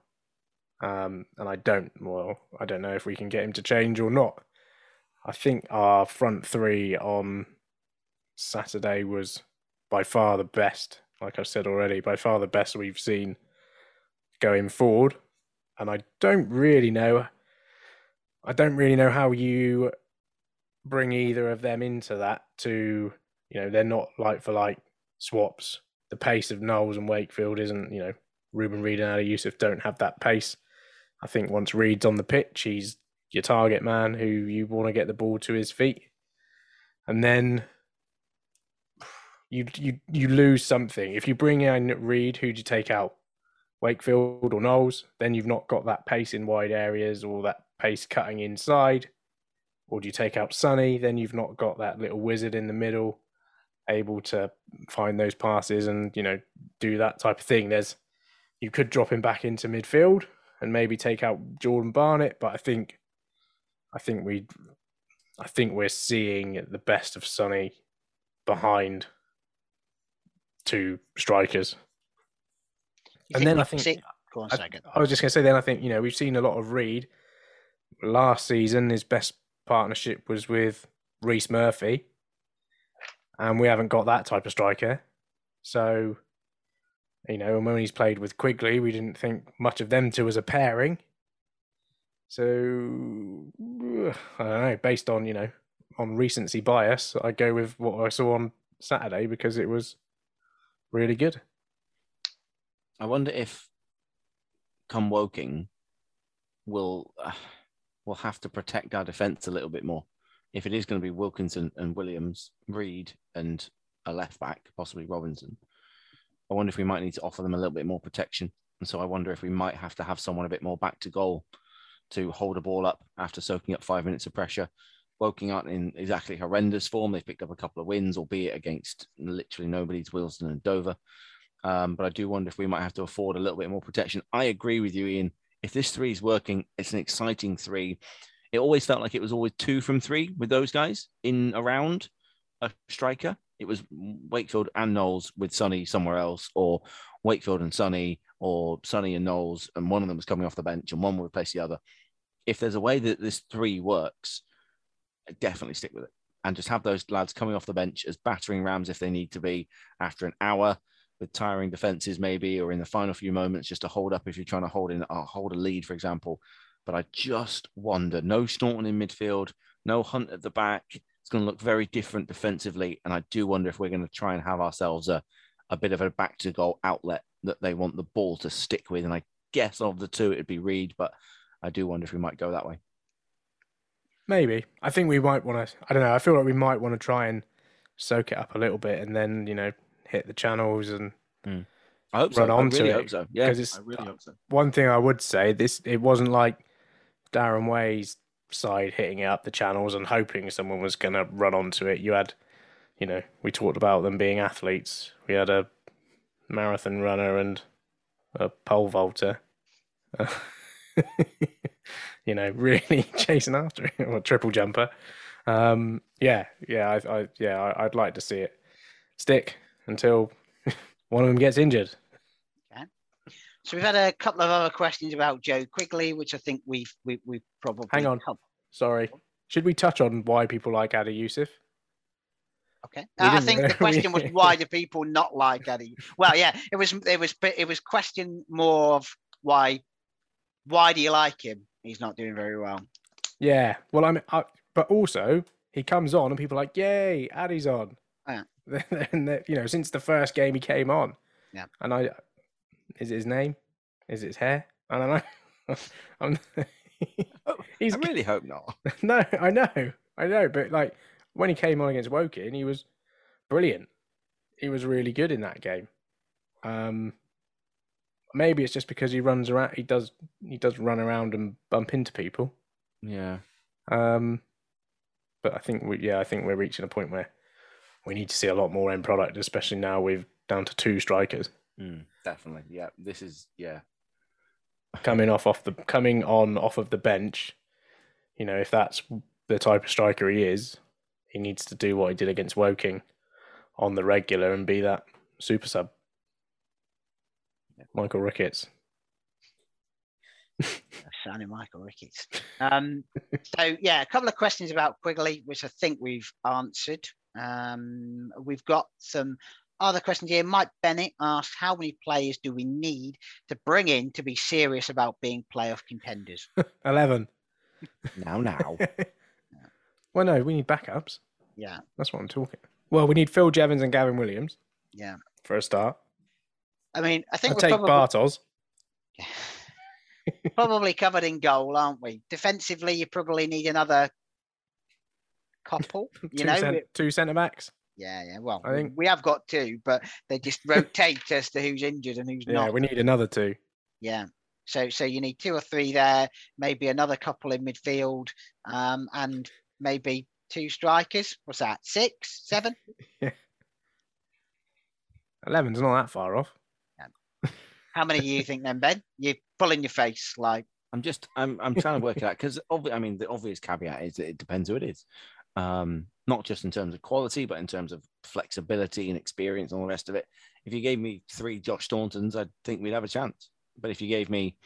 um, and I don't. Well, I don't know if we can get him to change or not. I think our front three on Saturday was by far the best. Like I said already, by far the best we've seen going forward. And I don't really know I don't really know how you bring either of them into that to, you know, they're not like for like swaps. The pace of Knowles and Wakefield isn't, you know, Reuben Reid and Adi Yussuf don't have that pace. I think once Reid's on the pitch, he's your target man who you want to get the ball to his feet. And then you you you lose something. If you bring in Reid, who do you take out? Wakefield or Knowles, then you've not got that pace in wide areas or that pace cutting inside? Or do you take out Sonny? Then you've not got that little wizard in the middle able to find those passes and, you know, do that type of thing. There's you could drop him back into midfield and maybe take out Jordan Barnett, but I think I think we I think we're seeing the best of Sonny behind two strikers. You and then I think see- Go on, I, second. I was just going to say, then I think, you know, we've seen a lot of Reid. Last season, his best partnership was with Rhys Murphy. And we haven't got that type of striker. So, you know, and when he's played with Quigley, we didn't think much of them two as a pairing. So, I don't know, based on, you know, on recency bias, I go with what I saw on Saturday because it was really good. I wonder if come Woking will uh, will have to protect our defence a little bit more. If it is going to be Wilkinson and Williams, Reid and a left back, possibly Robinson, I wonder if we might need to offer them a little bit more protection. And so I wonder if we might have to have someone a bit more back to goal to hold a ball up after soaking up five minutes of pressure. Woking aren't in exactly horrendous form. They've picked up a couple of wins, albeit against literally nobody's Wilson and Dover. Um, but I do wonder if we might have to afford a little bit more protection. I agree with you, Ian. If this three is working, it's an exciting three. It always felt like it was always two from three with those guys in around a striker. It was Wakefield and Knowles with Sonny somewhere else, or Wakefield and Sonny, or Sonny and Knowles, and one of them was coming off the bench and one will replace the other. If there's a way that this three works, definitely stick with it. And just have those lads coming off the bench as battering rams if they need to be after an hour with tiring defenses maybe or in the final few moments just to hold up if you're trying to hold in uh, hold a lead for example. But i just wonder no Staunton in midfield no hunt at the back. It's going to look very different defensively. And i do wonder if we're going to try and have ourselves a, a bit of a back to goal outlet that they want the ball to stick with. And i guess of the two it'd be reid but i do wonder if we might go that way Maybe. I think we might want to. I don't know. I feel like we might want to try and soak it up a little bit, and then you know hit the channels and hmm. I hope run so. onto I really it. hope so. Yeah, it's- I really hope so. one thing I would say this it wasn't like Darren Way's side hitting it up the channels and hoping someone was going to run onto it. You had, you know, we talked about them being athletes. We had a marathon runner and a pole vaulter. you know, really chasing after it, or triple jumper. Um, yeah, yeah, I, I yeah, I, I'd like to see it stick until one of them gets injured. So we've had a couple of other questions about Joe Quigley, which I think we've we, we've probably Hang on. covered. Sorry. Should we touch on why people like Adi Yussuf? Okay. I think really- the question was why do people not like Eddie? Well, yeah, it was it was it was question more of why why do you like him? He's not doing very well. Yeah. Well, I mean, I, but also he comes on and people are like, "Yay, Adi's on!" Yeah. and you know, since the first game he came on. Yeah. And I, is it his name? Is it his hair? I don't know. I'm, he's I really hope not. no, I know, I know, but like when he came on against Woking, he was brilliant. He was really good in that game. Um, maybe it's just because he runs around. He does. He does run around and bump into people. Yeah. Um, but I think we, yeah, I think we're reaching a point where we need to see a lot more end product, especially now we've down to two strikers Mm, definitely. Yeah. This is yeah. coming off off the coming on off of the bench. You know, if that's the type of striker he is, he needs to do what he did against Woking on the regular and be that super sub. Michael Ricketts. Sounding Michael Ricketts. Um, so yeah, a couple of questions about Quigley, which I think we've answered. Um, we've got some other questions here. Mike Bennett asked, "How many players do we need to bring in to be serious about being playoff contenders?" Eleven. Now, now. well, no, we need backups. Yeah, That's what I'm talking. Well, we need Phil Jevons and Gavin Williams yeah. for a start. I mean, I think I'll we're take probably, Bartos. probably covered in goal, aren't we? Defensively, you probably need another couple. You two, know, cent- two centre backs. Yeah, yeah. Well, I think- we have got two, but they just rotate as to who's injured and who's Yeah, not. we need another two. Yeah. So so you need two or three there, maybe another couple in midfield, um, and maybe two strikers. What's that? Six, seven? Yeah. Eleven's not that far off. How many do you think then, Ben? You're pulling your face like I'm just I'm I'm trying to work it out because obvi- I mean the obvious caveat is that it depends who it is. Um, not just in terms of quality, but in terms of flexibility and experience and all the rest of it. If you gave me three Josh Stauntons, I think we'd have a chance. But if you gave me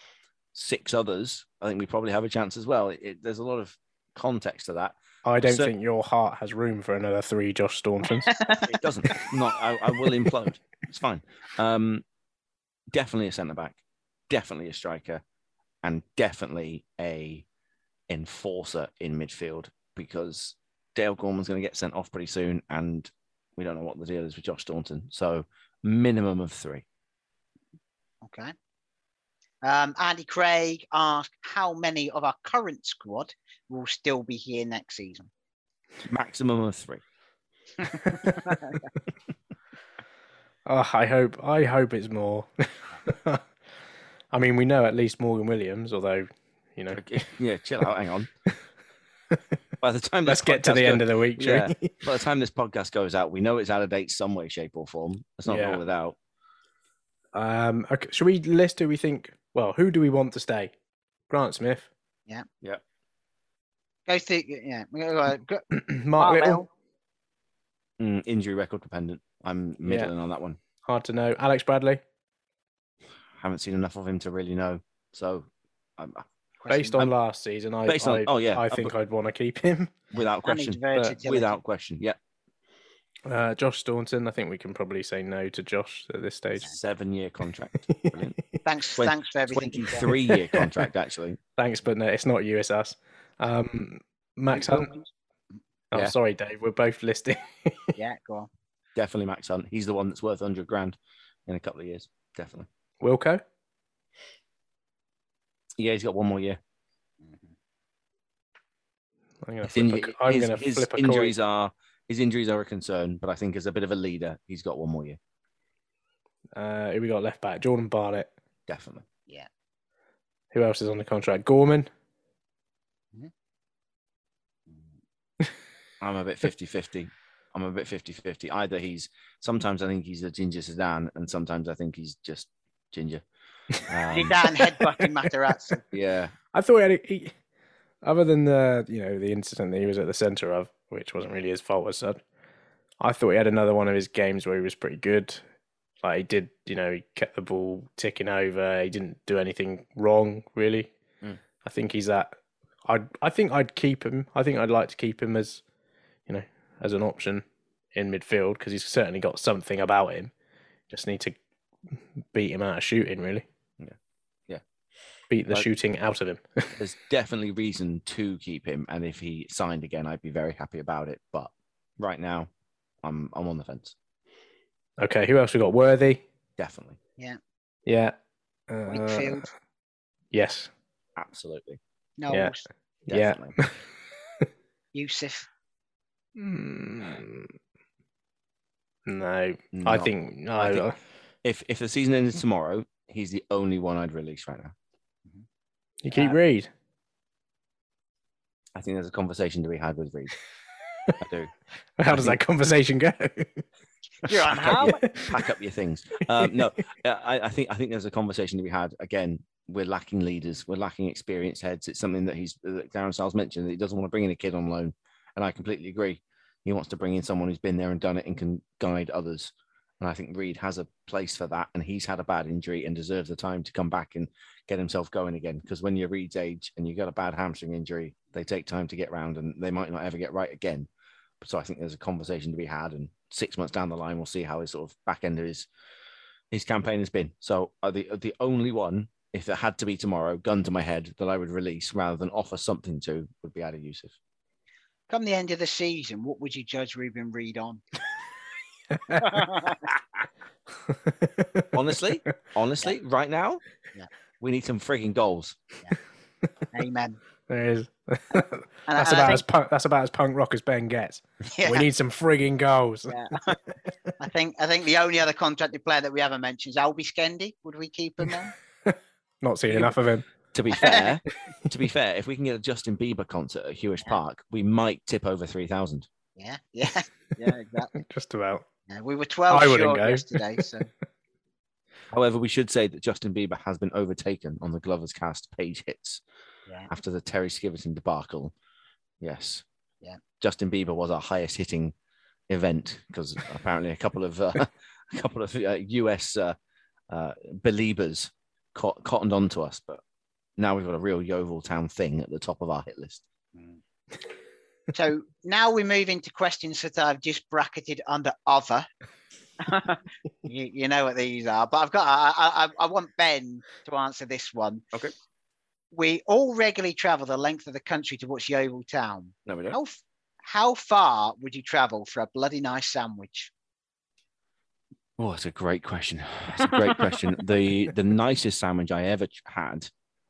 six others, I think we probably have a chance as well. It, it- there's a lot of context to that. I don't So- think your heart has room for another three Josh Stauntons. It doesn't. Not. I, I will implode. It's fine. Um, definitely a centre back, definitely a striker, and definitely a enforcer in midfield because Dale Gorman's going to get sent off pretty soon, and we don't know what the deal is with Josh Staunton. So minimum of three. okay. Um, Andy Craig asked how many of our current squad will still be here next season. Maximum of three. oh, I hope. I hope it's more. I mean, we know at least Morgan Williams, although you know. Yeah, chill out. Hang on. By the time Let's this get to podcast the end goes- of the week, Yeah. we? By the time this podcast goes out, we know it's out of date some way, shape, or form. Let's not Yeah. roll it out. Um, okay, should we list who we think? Well, who do we want to stay? Grant Smith, Yeah. Yeah. Go through, yeah. we go- go- Mark, Mark Little. Little. Mm, injury record dependent. I'm middling on that one. Hard to know. Alex Bradley, Haven't seen enough of him to really know. So, I'm, based on last season, I, Based on- I, oh, yeah. I think I'd want to keep him. without question, without question, yeah, Uh, Josh Staunton, I think we can probably say no to Josh at this stage. seven year contract. Thanks, Twen- thanks for everything. you've done. twenty-three year contract actually. Thanks, but no, it's not you, it's us. Um, Max Hunt. Oh, Yeah. sorry, Dave. We're both listing. Yeah, go on. Definitely Max Hunt. He's the one that's worth hundred grand in a couple of years. Definitely. Wilco. Yeah, he's got one more year. I'm gonna His, flip. inju- a, I'm his- gonna his flip a injuries coin. are his injuries are a concern, but I think as a bit of a leader, he's got one more year, Uh, who we got left back? Jordan Barnett. definitely. Yeah. Who else is on the contract? Gorman. I'm a bit 50-50. I'm a bit 50-50. Either he's sometimes I think he's a ginger Zidane, and sometimes I think he's just ginger. Um, Zidane headbutting Materazzi. yeah, I thought he had he, other than the you know the incident that he was at the centre of, which wasn't really his fault as such. I thought he had another one of his games where he was pretty good. Like he did, you know, he kept the ball ticking over. He didn't do anything wrong really. Mm. I think he's that. I I think I'd keep him. I think I'd like to keep him as, you know, as an option in midfield because he's certainly got something about him. Just need to beat him out of shooting, really. Yeah. Yeah. Beat the Like- shooting out of him. there's definitely reason to keep him, and if he signed again, I'd be very happy about it. But right now, I'm I'm on the fence. okay, who else we got? Worthy. Definitely, Yeah. Uh, Wakefield. Yes. absolutely, No. Yeah. definitely. Yeah. Yussuf. Mm, no, No. I think no. I think- If if the season ended tomorrow, he's the only one I'd release right now. you keep uh, Reid. I think there's a conversation to be had with Reid. I do. How I does think- that conversation go? You're on Pack how? up, your, pack up your things. Um, no, I, I think I think there's a conversation to be had. Again, we're lacking leaders. We're lacking experienced heads. It's something that he's that Darren Styles mentioned that he doesn't want to bring in a kid on loan, and I completely agree. He wants to bring in someone who's been there and done it and can guide others. And I think Reid has a place for that. And he's had a bad injury and deserves the time to come back and get himself going again. Because when you're Reid's age and you've got a bad hamstring injury, they take time to get round and they might not ever get right again. But so I think there's a conversation to be had. And six months down the line, we'll see how his sort of back end of his his campaign has been. So uh, the the only one, if it had to be tomorrow, gun to my head, that I would release rather than offer something to would be Adi Yussuf. Come the end of the season, what would you judge Reuben Reid on? Honestly, honestly, right now, Yeah. we need some frigging goals. Amen. there is. And, that's and about think- as punk. That's about as punk rock as Ben gets. yeah, We need some frigging goals. yeah. I think I think the only other contracted player that we haven't mentioned is Albie Skendi. Would we keep him then? Not seen enough of him. To be fair, to be fair, if we can get a Justin Bieber concert at Huish Yeah. Park, we might tip over three thousand. Yeah, yeah, yeah, exactly. Just about. Yeah, we were twelve I wouldn't short go. yesterday, so However, we should say that Justin Bieber has been overtaken on the Glovers Cast page hits yeah. after the Terry Skiverton debacle. Yes. Yeah. Justin Bieber was our highest hitting event because apparently a couple of uh, a couple of uh, US uh, uh, believers cottoned on to us, but now we've got a real Yeovil Town thing at the top of our hit list. So now we move into questions that I've just bracketed under other. you, you know what these are, but I've got I, I, I- I want Ben to answer this one. Okay. We all regularly travel the length of the country to watch Yeovil Town. No, we don't. How how far would you travel for a bloody nice sandwich? Oh, that's a great question. That's a great question. The the nicest sandwich I ever had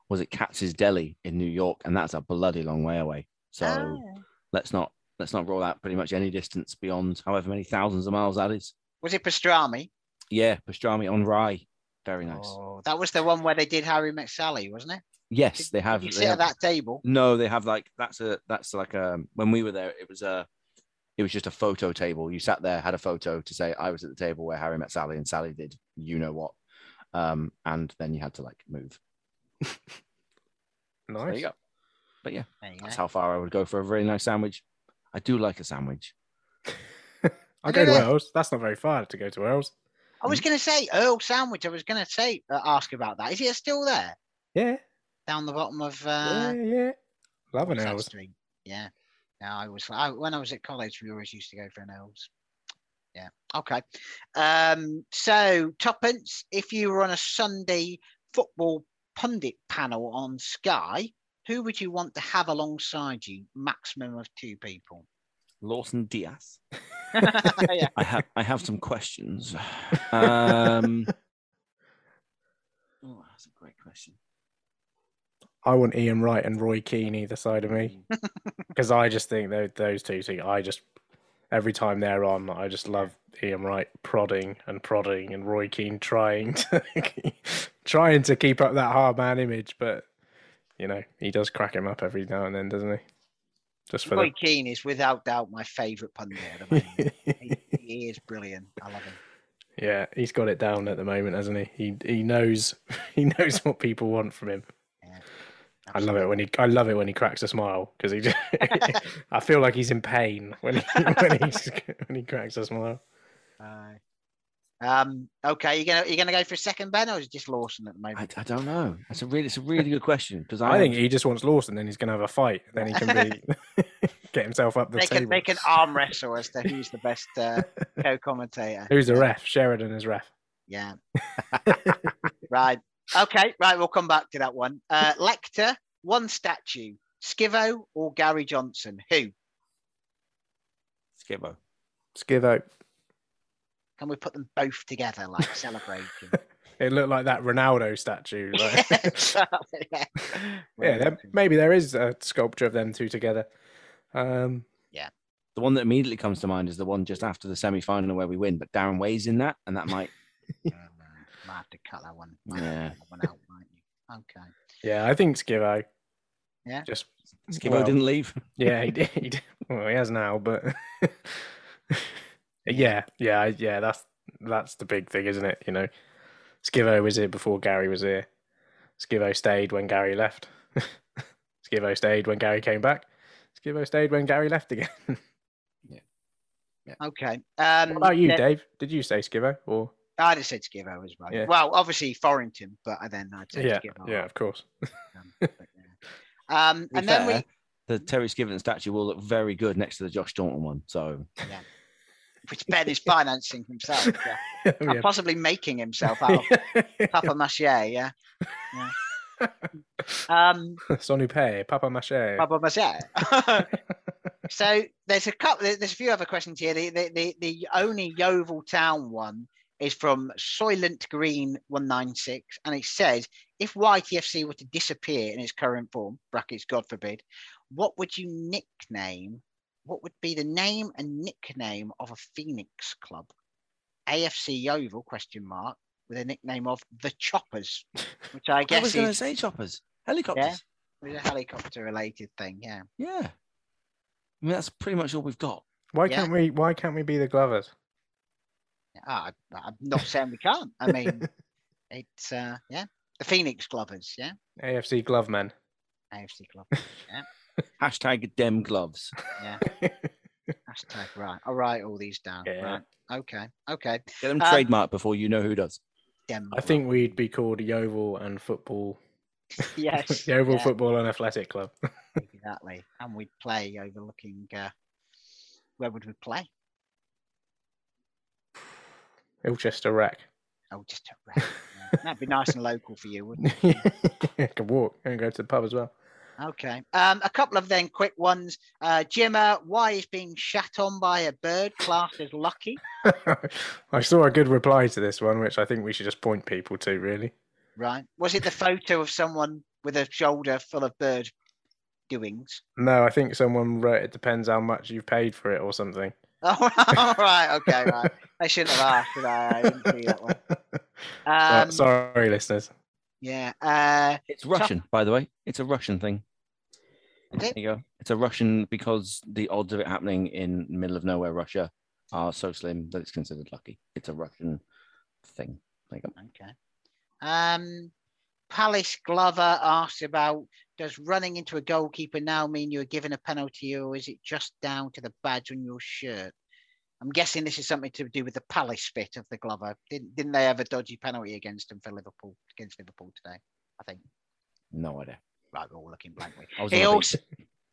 was at Katz's Deli in New York, and that's a bloody long way away. So Ah. let's not let's not roll out pretty much any distance beyond however many thousands of miles that is. Was it pastrami? Yeah, pastrami on rye, very nice. Oh, that was the one where they did Harry met Sally, wasn't it? yes, Did- they have. Did you they sit have- at that table? No, they have like that's a that's like a when we were there, it was a it was just a photo table. You sat there, had a photo to say I was at the table where Harry met Sally, and Sally did you know what, um, and then you had to like move. So there Nice. you go. But yeah, There you go. that's how far I would go for a very nice sandwich. I do like a sandwich. I go to Earls. That's not very far to go to Earls. I was going to say Earl Sandwich. I was going to say uh, ask about that. Is it still there Yeah. down the bottom of uh, yeah. Yeah. Love an Earls. street? Yeah. No, I was I, when I was at college. We always used to go for an Earls. Yeah. Okay. Um, so Tuppence, if you were on a Sunday football pundit panel on Sky, who would you want to have alongside you? Maximum of two people. Lawson Diaz. yeah. I have I have some questions. Um, oh, that's a great question. I want Ian Wright and Roy Keane either side of me because I just think those those two. Things, I just every time they're on, I just love Ian Wright prodding and prodding and Roy Keane trying to trying to keep up that hard man image, but you know he does crack him up every now and then, doesn't he? Just for Roy the... Keane is without doubt my favourite pundit at the moment. he, he is brilliant. I love him. Yeah, he's got it down at the moment, hasn't he? He he knows he knows what people want from him. Yeah, I love it when he I love it when he cracks a smile because he just, I feel like he's in pain when he when he's when he cracks a smile. Uh, um, okay, you're gonna you're gonna go for a second, Ben, or is it just Lawson at the moment? I don't know. That's a really, it's a really good question because I think he just wants Lawson, then he's gonna have a fight, then he can be get himself up the they table. can they can arm wrestle as to who's the best uh, co-commentator. Who's the ref? Sheridan is ref. Yeah. right. Okay. Right. We'll come back to that one. Uh, Lecter, one statue, Skivo or Gary Johnson? Who? Skibbo. Skivo. Can we put them both together, like celebrating? It looked like that Ronaldo statue. Like. yeah. yeah, there, maybe there is a sculpture of them two together. Um, The one that immediately comes to mind is the one just after the semi final where we win, but Darren Way's in that, and that might. Um, might have to cut that one, might Yeah. that one out. Okay. yeah, I think Skivo. Yeah. Just Skivo well, didn't leave. Yeah, he did. He did. Well, he has now, but yeah, yeah, yeah. That's that's the big thing, isn't it? You know, Skivo was here before Gary was here. Skivo stayed when Gary left. Skivo stayed when Gary came back. Skivo stayed when Gary left again. Yeah. Okay. Um, what about you, then- Dave? Did you say Skivo or? I just said Skivo as well. Yeah. Well, obviously Forrington, but then I'd say Yeah, Skivo. yeah, of course. Um, but, yeah. Um, To be and then we the Terry Skiven statue will look very good next to the Josh Staunton one. So which Ben is financing himself, yeah. and Yeah. possibly making himself out of Papa Mache, yeah. yeah. Um, Sonupe, Papa Mache. Papa Mache. so there's a couple. There's a few other questions here. The the the, the only Yeovil Town one is from Soylent Green one nine six, and it says if YTFC were to disappear in its current form (brackets God forbid), what would you nickname? What would be the name and nickname of a Phoenix club? AFC Yeovil question mark with a nickname of the Choppers, which I guess I was going to say choppers, helicopters. is a helicopter related thing. Yeah. Yeah. I mean, that's pretty much all we've got. Why Yeah. can't we? Why can't we be the Glovers? Ah, I, I'm not saying we can't. I mean, it's uh, yeah, the Phoenix Glovers, yeah, AFC Glove Men. AFC Club, Hashtag dem gloves. yeah. Hashtag right. I'll write all these down. Yeah. Right. Okay. Okay. Get them Um, trademarked before you know who does. Dem I think we'd be called Yeovil and Football. yes. Yeovil yeah, Football and Athletic Club. Exactly. And we'd play overlooking. Uh, where would we play? Ilchester Rec. Oh, just a rec. Yeah. That'd be nice and local for you, wouldn't it? I could walk and go to the pub as well. Okay. Um, a couple of then quick ones. Uh, Jimmer, why is being shat on by a bird classed as lucky? I saw a good reply to this one, which I think we should just point people to. Really, Right. Was it the photo of someone with a shoulder full of bird doings? no, I think someone wrote it depends how much you've paid for it or something. Oh, right. Okay. Right. I shouldn't have asked. Should I? I didn't see that one. So- Um, sorry, listeners. Yeah. Uh, It's Russian, by the way. It's a Russian thing. It? There you go. It's a Russian because the odds of it happening in middle of nowhere, Russia, are so slim that it's considered lucky. It's a Russian thing. There you go. okay. Um, Palace Glover asks about does running into a goalkeeper now mean you're given a penalty or is it just down to the badge on your shirt? I'm guessing this is something to do with the Palace bit of the Glover. Didn't, didn't they have a dodgy penalty against them for Liverpool against Liverpool today? I think. No idea. Right, we're all looking blankly. He also,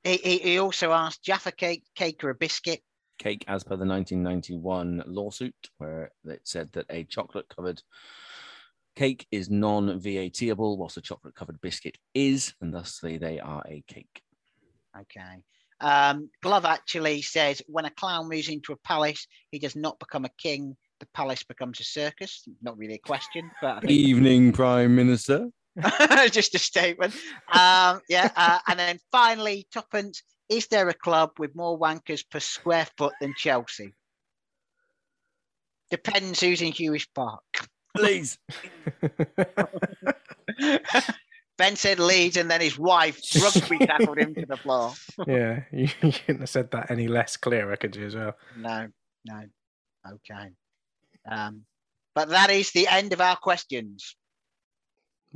he, he, also asked Jaffa cake, cake or a biscuit. cake as per the 1991 lawsuit, where it said that a chocolate covered cake is non VATable, whilst a chocolate covered biscuit is, and thusly they are a cake. Okay. Um, Glove actually says when a clown moves into a palace, he does not become a king. The palace becomes a circus. Not really a question, but Evening, Prime Minister. Just a statement. Um, yeah. Uh, and then finally, tuppence. Is there a club with more wankers per square foot than Chelsea? Depends who's in Huish Park. Please. Ben said Leeds, and then his wife rugby tackled him to the floor. yeah, you, you couldn't have said that any less clear, I could you, as well? No, no. Okay. Um, but that is the end of our questions.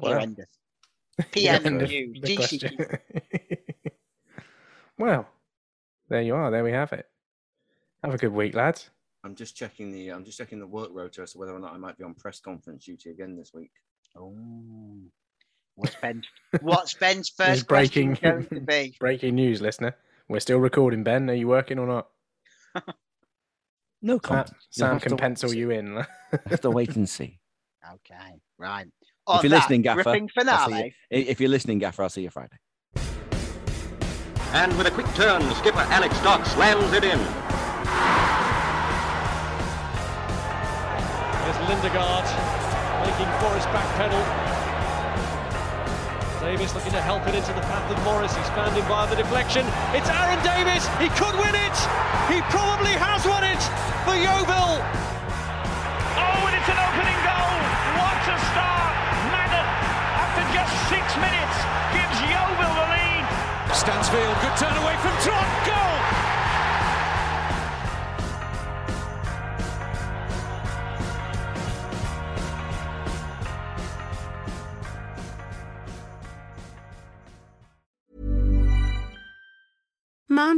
Here Wow. endeth. PM end of news. the GCQ. well, there you are. There we have it. Have a good week, lads. I'm just checking the I'm just checking the work rotor as to whether or not I might be on press conference duty again this week. Oh. What's Ben's, what's Ben's first breaking going to be? breaking news, listener. We're still recording, Ben. Are you working or not? No Sam, comment. You'll Sam can pencil you in. have to wait and see. Okay, right. If you're listening, Gaffer, I'll see finale. you- if you're listening, Gaffer, I'll see you Friday. And with a quick turn, skipper Alex Dock slams it in. There's Lindegaard making Forrest backpedal. Davis looking to help it into the path of Morris. He's found him via the deflection. It's Aaron Davis. He could win it. He probably has won it for Yeovil. Oh, and it's an opening goal. What a start. Six minutes, gives Yeovil the lead. Stansfield, good turn away from Trot. Goal.